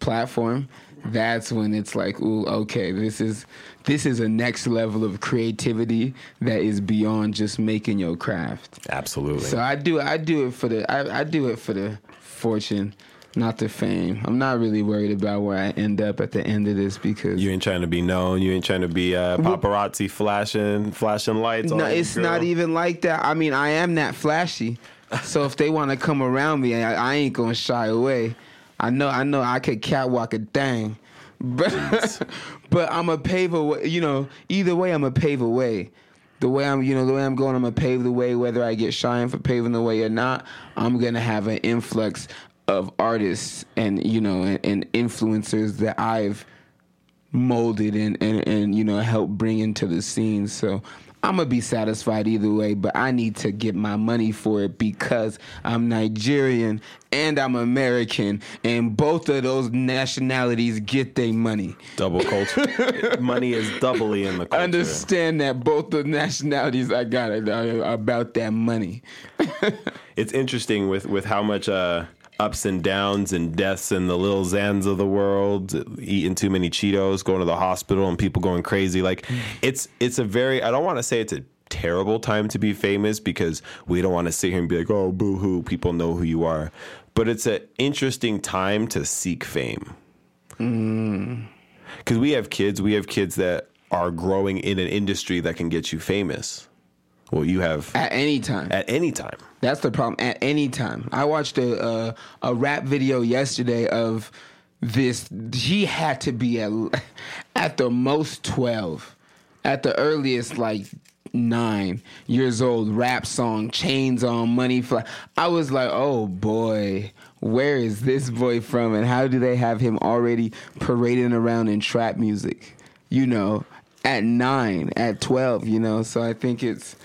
platform, that's when it's like, ooh, okay, this is this is a next level of creativity that is beyond just making your craft. Absolutely. So I do I do it for the I, I do it for the fortune, not the fame. I'm not really worried about where I end up at the end of this because you ain't trying to be known. You ain't trying to be uh, paparazzi flashing flashing lights. no, it's not even like that. I mean, I am that flashy. So if they want to come around me, I, I ain't gonna shy away. I know, I know, I could catwalk a thing, <laughs> but but I'm a pave a way. You know, either way, I'm a pave way. The way I'm, you know, the way I'm going, I'm gonna pave the way. Whether I get shined for paving the way or not, I'm gonna have an influx of artists and you know and, and influencers that I've molded and, and and you know helped bring into the scene. So I'm gonna be satisfied either way, but I need to get my money for it because I'm Nigerian and I'm American, and both of those nationalities get their money. double culture. <laughs> money is doubly in the culture. Understand that both the nationalities I got are are about that money. <laughs> it's interesting with with how much uh, ups and downs and deaths and the Lil Xans of the world, eating too many Cheetos, going to the hospital, and people going crazy. Like <sighs> it's it's a very I don't want to say it's a terrible time to be famous because we don't want to sit here and be like, oh, boo hoo, people know who you are. But it's an interesting time to seek fame. Mm. Because we have kids, we have kids that are growing in an industry that can get you famous. Well, you have At any time. at any time. That's the problem. At any time, I watched a a, a rap video yesterday of this. He had to be at <laughs> at the most twelve, at the earliest like nine years old. Rap song, chains on, money fly. I was like, oh boy. Where is this boy from, and how do they have him already parading around in trap music? You know, at nine, at twelve, you know. So I think it's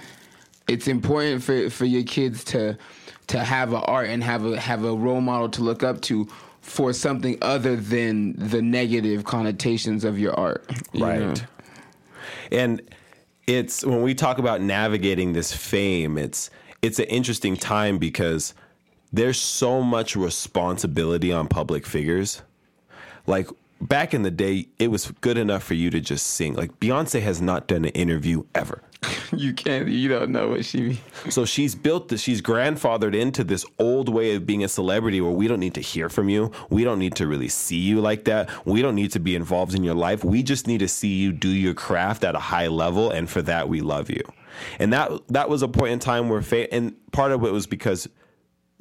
it's important for for your kids to to have an art and have a have a role model to look up to for something other than the negative connotations of your art. you right know? and it's when we talk about navigating this fame it's it's an interesting time because there's so much responsibility on public figures like back in the day it was good enough for you to just sing like beyonce has not done an interview ever <laughs> You can't. You don't know what she means. so she's built this, she's grandfathered into this old way of being a celebrity where we don't need to hear from you. We don't need to really see you like that. We don't need to be involved in your life. We just need to see you do your craft at a high level. And for that, we love you. And that, that was a point in time where, fa- and part of it was because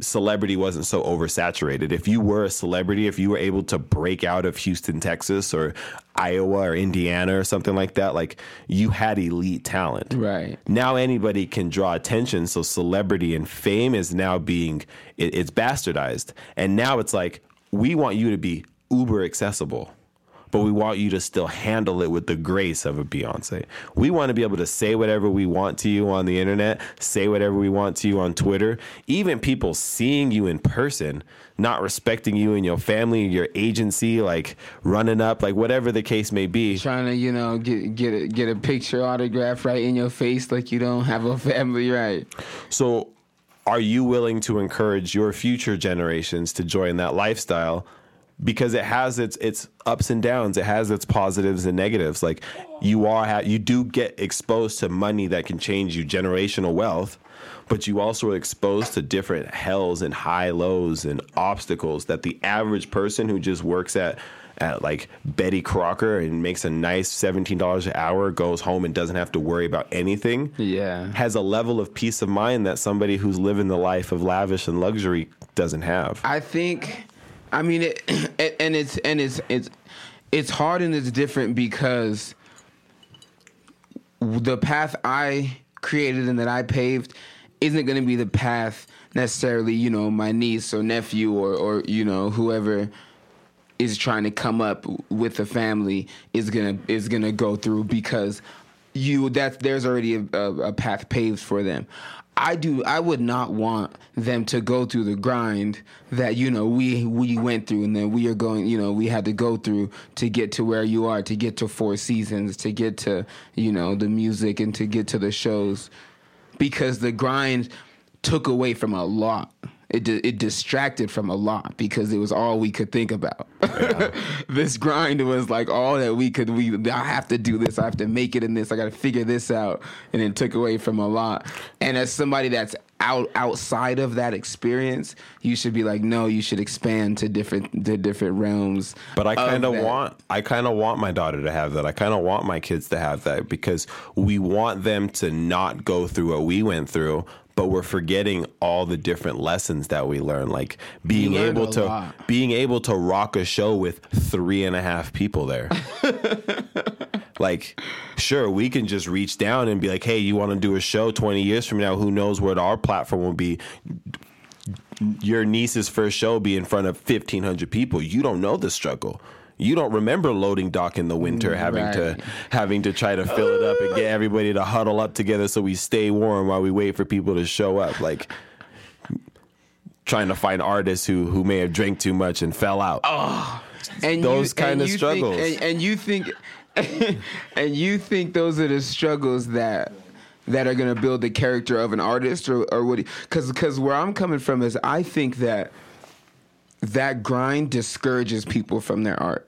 celebrity wasn't so oversaturated. If you were a celebrity, if you were able to break out of Houston, Texas or Iowa or Indiana or something like that, like you had elite talent. Right. Now anybody can draw attention, so celebrity and fame is now being it, it's bastardized. And now it's like we want you to be uber accessible. But we want you to still handle it with the grace of a Beyonce. We want to be able to say whatever we want to you on the internet, say whatever we want to you on Twitter. Even people seeing you in person, not respecting you and your family, your agency, like running up, like whatever the case may be. Trying to, you know, get get a, get a picture autograph right in your face, like you don't have a family, right? So, are you willing to encourage your future generations to join that lifestyle? Because it has its its ups and downs, it has its positives and negatives. Like you are, ha- you do get exposed to money that can change you, generational wealth, but you also are exposed to different hells and high lows and obstacles that the average person who just works at at like Betty Crocker and makes a nice seventeen dollars an hour, goes home and doesn't have to worry about anything Yeah. has a level of peace of mind that somebody who's living the life of lavish and luxury doesn't have. I think, I mean, it, <clears throat> and it's and it's it's it's hard and it's different because the path I created and that I paved isn't going to be the path necessarily, you know, my niece or nephew or or you know whoever is trying to come up with a family is gonna is gonna go through because you that there's already a, a, a path paved for them. I do. I would not want them to go through the grind that you know we we went through, and then we are going. You know, we had to go through to get to where you are, to get to Four Seasons, to get to you know the music, and to get to the shows, because the grind took away from a lot. It di- it distracted from a lot because it was all we could think about. <laughs> this grind was like all that we could. We I have to do this. I have to make it in this. I got to figure this out, and it took away from a lot. And as somebody that's out outside of that experience, you should be like, no, you should expand to different to different realms. But I kind of want I kind of want my daughter to have that. I kind of want my kids to have that because we want them to not go through what we went through, but we're forgetting all the different lessons that we learn, like being able to lot. being able to rock a show with three and a half people there. <laughs> like, sure, we can just reach down and be like, "Hey, you want to do a show twenty years from now? Who knows what our platform will be?" your niece's first show be in front of 1500 people you don't know the struggle you don't remember loading dock in the winter mm, having to having to try to fill it up and get everybody to huddle up together so we stay warm while we wait for people to show up. Like trying to find artists who who may have drank too much and fell out. Oh, and those you, kind and of struggles. think, and, and you think <laughs> and you think those are the struggles that that are going to build the character of an artist or or what because because where i'm coming from is i think that that grind discourages people from their art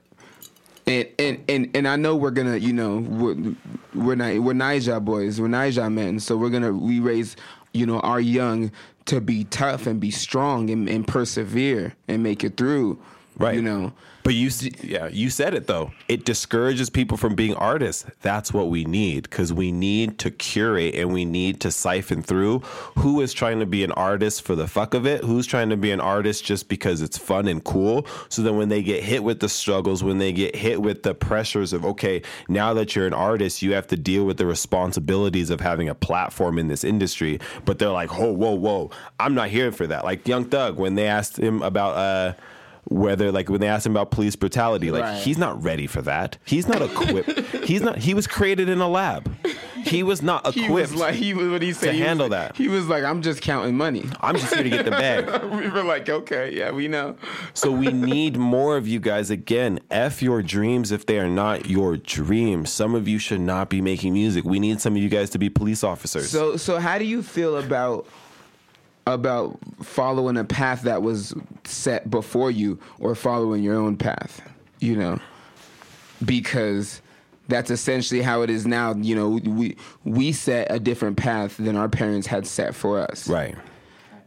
and and and, and I know we're gonna, you know, we're we're not we're Naija boys, we're Naija men, so we're gonna we raise, you know, our young to be tough and be strong and, and persevere and make it through. Right. You know. But you, yeah, you said it though. It discourages people from being artists. That's what we need because we need to curate and we need to siphon through who is trying to be an artist for the fuck of it, who's trying to be an artist just because it's fun and cool. So then when they get hit with the struggles, when they get hit with the pressures of okay, now that you're an artist, you have to deal with the responsibilities of having a platform in this industry. But they're like, whoa, whoa, whoa, I'm not here for that. Like Young Thug when they asked him about. uh whether like when they asked him about police brutality like Right. he's not ready for that he's not equipped <laughs> he's not he was created in a lab he was not equipped He was like he was what he said to he handle that. He was like, I'm just counting money. i'm just here to get the bag <laughs> we were like, okay, yeah, we know. so we need more of you guys again f your dreams if they are not your dreams some of you should not be making music we need some of you guys to be police officers So so how do you feel about about following a path that was set before you or following your own path? You know, because that's essentially how it is now. You know, we we set a different path than our parents had set for us. right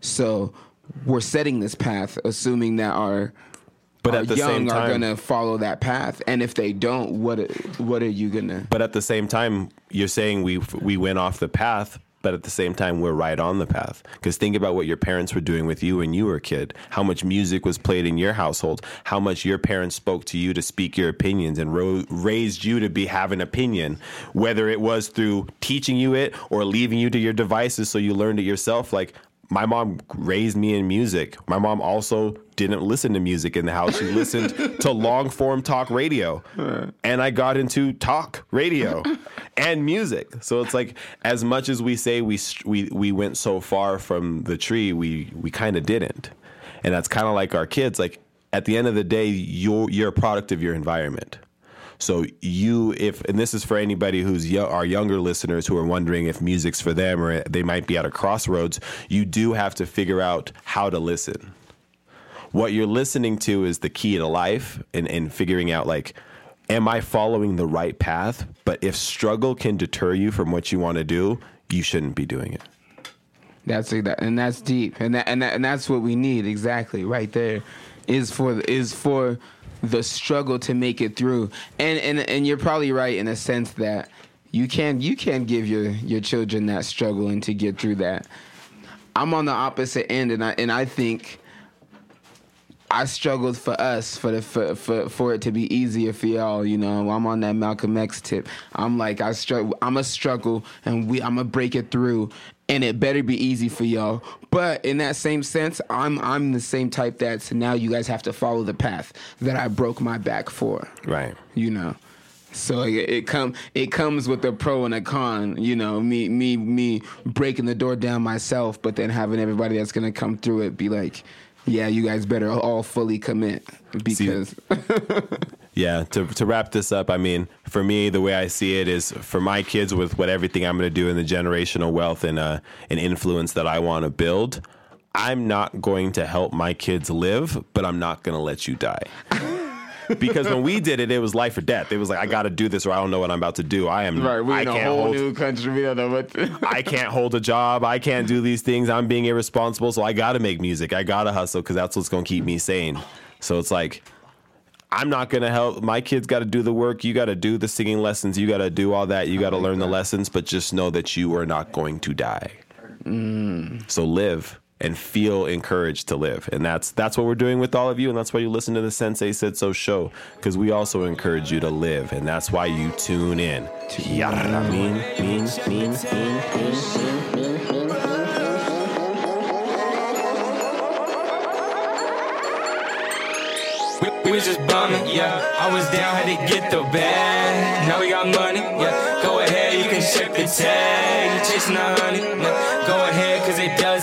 So we're setting this path, assuming that our But our at the young same are gonna follow that path, and if they don't, what what are you gonna? but at the same time you're saying we we went off the path but at the same time we're right on the path. Because think about what your parents were doing with you when you were a kid. How much music was played in your household. How much your parents spoke to you to speak your opinions and ro- raised you to be have an opinion whether it was through teaching you it or leaving you to your devices so you learned it yourself. Like my mom raised me in music. My mom also didn't listen to music in the house. She listened <laughs> to long form talk radio. And I got into talk radio <laughs> and music. So it's like as much as we say we we we went so far from the tree, we we kind of didn't. And that's kind of like our kids like at the end of the day you're you're a product of your environment. So you, if and this is for anybody who's yo- our younger listeners who are wondering if music's for them or they might be at a crossroads, you do have to figure out how to listen. What you're listening to is the key to life, and and figuring out like, am I following the right path? But if struggle can deter you from what you want to do, you shouldn't be doing it. That's that, and that's deep, and that, and that, and that's what we need exactly right there, is for is for the struggle to make it through, and and and you're probably right in a sense that you can you can give your your children that struggle and to get through that. I'm on the opposite end, and I and I think I struggled for us for the for, for for it to be easier for y'all. You know, I'm on that Malcolm X tip. I'm like I struggle. I'm a struggle, and we I'm gonna break it through, and it better be easy for y'all. But in that same sense, I'm I'm the same type that so now you guys have to follow the path that I broke my back for. Right. You know, So it, it come it comes with a pro and a con. You know, me me me breaking the door down myself, but then having everybody that's gonna come through it be like, yeah, you guys better all fully commit because <laughs> Yeah, to to wrap this up, I mean, for me, the way I see it is for my kids with what everything I'm going to do in the generational wealth and uh, and influence that I want to build. I'm not going to help my kids live, but I'm not going to let you die. Because when we did it, it was life or death. It was like I got to do this, or I don't know what I'm about to do. I am. right, we're I in a whole hold. new country. We don't know what. To, <laughs> I can't hold a job. I can't do these things. I'm being irresponsible. So I got to make music. I got to hustle because that's what's going to keep me sane. So it's like, I'm not going to help. My kids got to do the work. You got to do the singing lessons. You got to do all that. You got to learn the lessons, but just know that you are not going to die. Mm. So live and feel encouraged to live. And that's that's what we're doing with all of you. And that's why you listen to the Sensei Said So show because we also encourage you to live. And that's why you tune in. We, was just bumming, yeah. I was down, had to get the bag. Now we got money, yeah. Go ahead, you can check the tag. Chasing the honey, yeah. Go ahead, cause it last.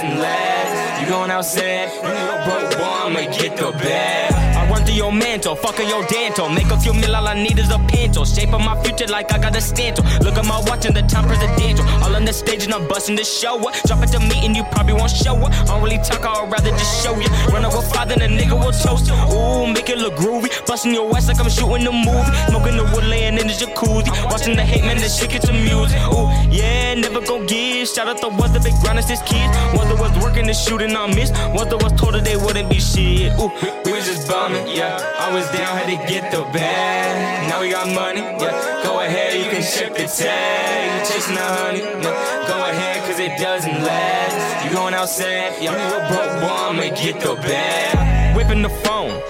You going outside, broke boy, I'ma get the bag. Run through your mantle, fucking your dental. Make a few mil, all I need is a pencil. Shape of my future like I got a stencil. Look at my watch and the time presidential. All on the stage and I'm busting the show up. Drop at the meeting, you probably won't show up. I don't really talk, I'd rather just show you. Run up over father, then a nigga will toast you. Ooh, make it look groovy. Busting your ass like I'm shooting a movie. Smoking the wood, laying in the jacuzzi. Watching the hate, man, this shit get some music. Ooh, yeah, never gon' give. Shout out the ones that big grinders, this kids. Ones that was working the shooting, I missed. Ones that was told that they wouldn't be shit. Ooh, we, just bumming, yeah. I was down, had to get the bag. Now we got money, yeah. Go ahead, you can check the tag. You chasing the honey, yeah. Go ahead, cause it doesn't last. You going outside, yeah. Broke boy, I'ma get the bag. Whipping the phone.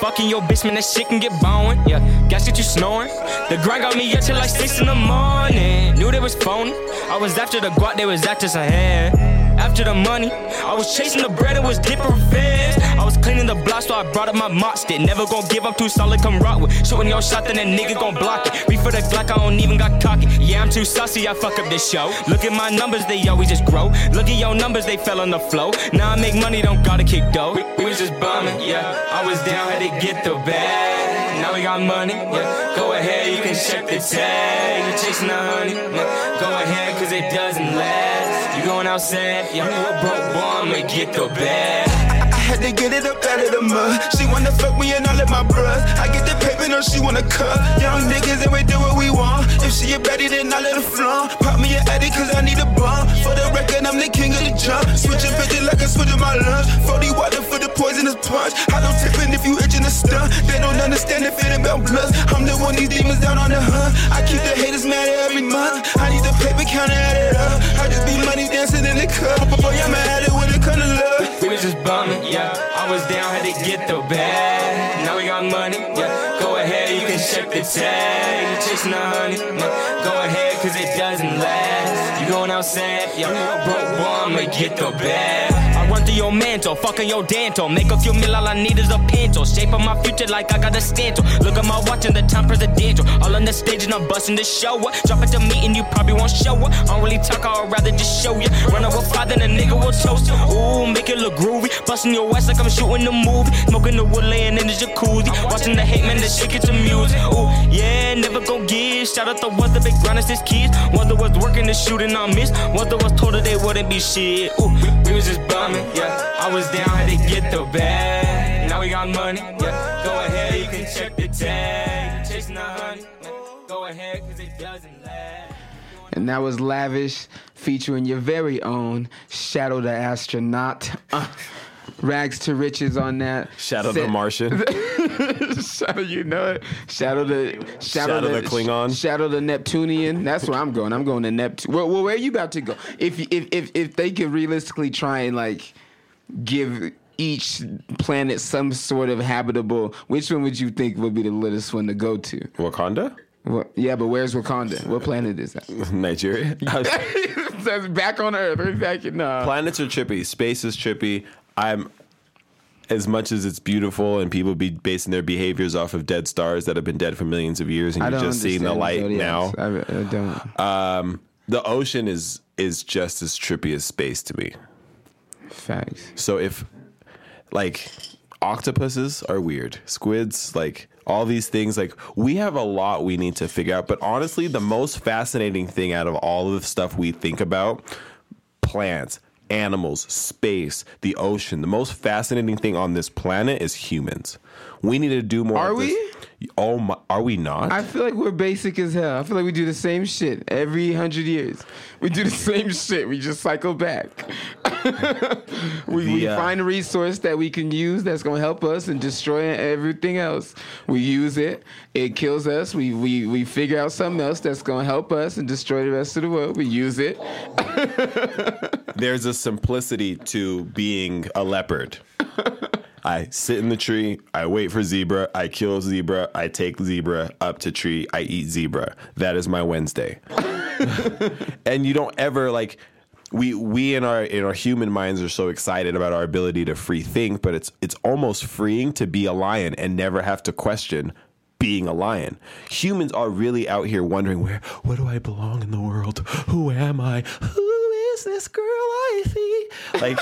Fucking your bitch, man, that shit can get bone. Yeah, gas get you snoring. The grind got me up till like six in the morning. Knew they was phony. I was after the guap, they was actors ahead. After the money, I was chasing the bread, it was dipping fast. I was cleaning the block, so I brought up my mop stick. Never gon' give up too solid, come rock with. Shooting your shot, then that nigga gon' block it. Reach for the Glock, I don't even got cocky. Yeah, I'm too saucy, I fuck up this show. Look at my numbers, they always just grow. Look at your numbers, they fell on the flow. Now I make money, don't gotta kick dough. We, we was just bumming, yeah. I was down, had to get the bag. Now we got money, yeah. Go ahead, you can check the tag. You chasing the honey, yeah. Outside, yeah. Broke boy, I'ma get the bag. Had to get it up out of the mud. She wanna fuck me and all of my bros. I get the paper, no, she wanna cut. Young niggas and we do what we want. If she a baddie, then I let her flaunt. Pop me an addy, cause I need a bomb. For the record, I'm the king of the jump. Switching bitches like I switch my lunch. 40 water for the poisonous punch. I don't tip if you itching a stunt. They don't understand if it ain't about bloods. I'm the one these demons down on the hunt. I keep the haters mad every month. I need the paper counter added up. I just be money dancing in the club. Boy, I'm at it when it come to love. Was just bumming, yeah. I was down, had to get the bag. Now we got money, yeah. Go ahead, you can check the tag. Chasing the honey, yeah. Go ahead, cause it doesn't last. You going outside, yeah. Broke boy, I'ma get the bag. Through your mantle, fucking your dental. Make a few mil, all I need is a pencil. Shape of my future like I got a stencil. Look at my watch and the time presidential. All on the stage and I'm busting the show up. Drop at the meeting, you probably won't show up. I don't really talk, I'd rather just show you. Run over father, then a nigga will toast you. Ooh, make it look groovy. Busting your ass like I'm shooting a movie. Smoking the wood, laying in the jacuzzi. Watching the hate, man, the shit get some music. Ooh, yeah, never gon' give. Shout out the ones that big grinders, this kids. Ones that was working the shooting, I missed. Ones that was told that they wouldn't be shit. Ooh, we, was just bumming, yeah. I was down, had to get the bag. Now we got money, yeah. Go ahead, you can check the tag. Chasing the honey. Go ahead, cause it doesn't last. And that was Lavish featuring your very own Shadow the Astronaut. Uh, rags to riches on that. Shadow the Martian. <laughs> Shadow, you know it. Shadow the Shadow, Shadow the Klingon. Shadow the Neptunian. That's where I'm going. I'm going to Neptune. Well, well, where are you about to go? If if if if they could realistically try and like give each planet some sort of habitable, which one would you think would be the littest one to go to? Wakanda? Well, yeah, but where's Wakanda? What planet is that? <laughs> Nigeria? <laughs> That's back on Earth. We're back in. Uh, Planets are trippy. Space is trippy. I'm as much as it's beautiful and people be basing their behaviors off of dead stars that have been dead for millions of years and I you're just seeing the light now. I, I don't. Um, the ocean is is just as trippy as space to me. Facts. So if like octopuses are weird, squids, like all these things, like we have a lot we need to figure out. But honestly, the most fascinating thing out of all of the stuff we think about, plants, animals, space, the ocean, the most fascinating thing on this planet is humans. We need to do more. Are of this- we? Oh my! Are we not? I feel like we're basic as hell. I feel like we do the same shit every hundred years. We do the <laughs> same shit. We just cycle back. <laughs> we, we The, uh, find a resource that we can use that's gonna help us and destroy everything else. We use it. It kills us. We we we figure out something else that's gonna help us and destroy the rest of the world. We use it. <laughs> there's a simplicity to being a leopard. I sit in the tree, I wait for zebra, I kill zebra, I take zebra up to tree, I eat zebra. That is my Wednesday. <laughs> and you don't ever like we we in our in our human minds are so excited about our ability to free think, but it's it's almost freeing to be a lion and never have to question being a lion. Humans are really out here wondering where where do I belong in the world? Who am I? <laughs> Is this girl I see? Like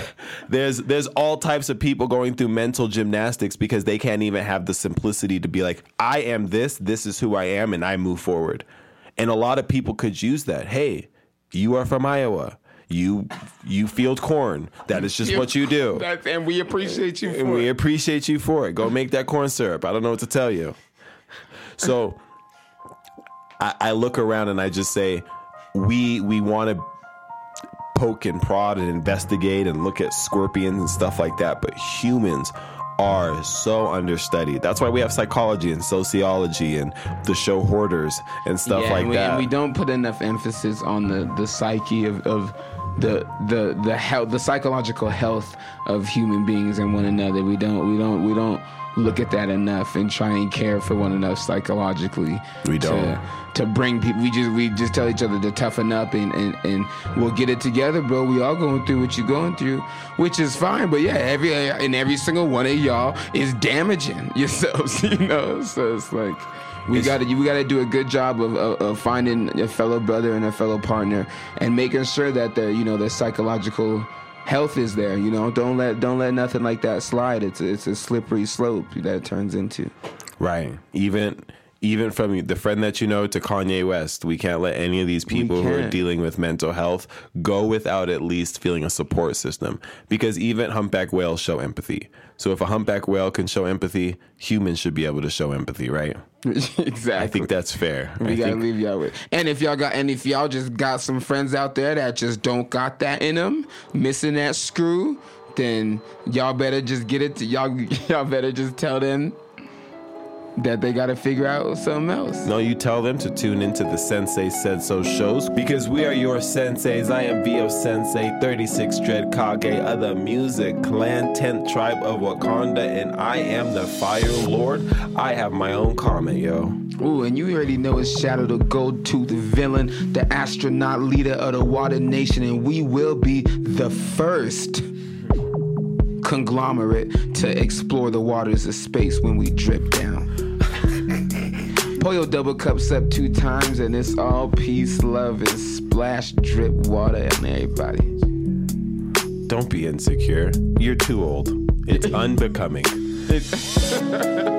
<laughs> there's there's all types of people going through mental gymnastics because they can't even have the simplicity to be like, I am this, this is who I am, and I move forward. And a lot of people could use that. Hey, you are from Iowa. You you field corn. That is just what you do. And we appreciate you And we it. appreciate you for it. Go make that corn syrup. I don't know what to tell you. So I, I look around and I just say, we we want to poke and prod and investigate and look at scorpions and stuff like that, but humans are so understudied. That's why we have psychology and sociology and the show hoarders and stuff Yeah, like and we, that. And we don't put enough emphasis on the, the psyche of, of the the the health, the psychological health of human beings and one another. We don't we don't we don't look at that enough and try and care for one another psychologically. We don't. To, to bring people, we just we just tell each other to toughen up and, and and we'll get it together, bro. We all going through what you're going through, which is fine. But yeah, every and every single one of y'all is damaging <laughs> yourselves, <laughs> you know. So it's like we got to we got to do a good job of, of, of finding a fellow brother and a fellow partner and making sure that the you know the psychological health is there. You know, don't let don't let nothing like that slide. It's it's a slippery slope that turns into. Right. Even even from the friend that you know to Kanye West, we can't let any of these people who are dealing with mental health go without at least feeling a support system. Because even humpback whales show empathy. So if a humpback whale can show empathy, humans should be able to show empathy, right? <laughs> exactly. I think that's fair. We I gotta think- leave y'all with. And if y'all got, and if y'all just got some friends out there that just don't got that in them, missing that screw, then y'all better just get it to y'all. <laughs> Y'all better just tell them that they gotta figure out something else. No, you tell them to tune into the Sensei Said So shows because we are your senseis. I am Vio Sensei, 36 Dread Kage of the Music Clan, 10th Tribe of Wakanda, and I am the Fire Lord. I have my own comment, yo. Ooh, and you already know it's Shadow the Gold Tooth villain, the astronaut leader of the Water Nation, and we will be the first conglomerate to explore the waters of space when we drip down. Pour your double cups up two times, and it's all peace, love, and splash drip water on everybody. Don't be insecure. You're too old. It's <laughs> unbecoming. <laughs>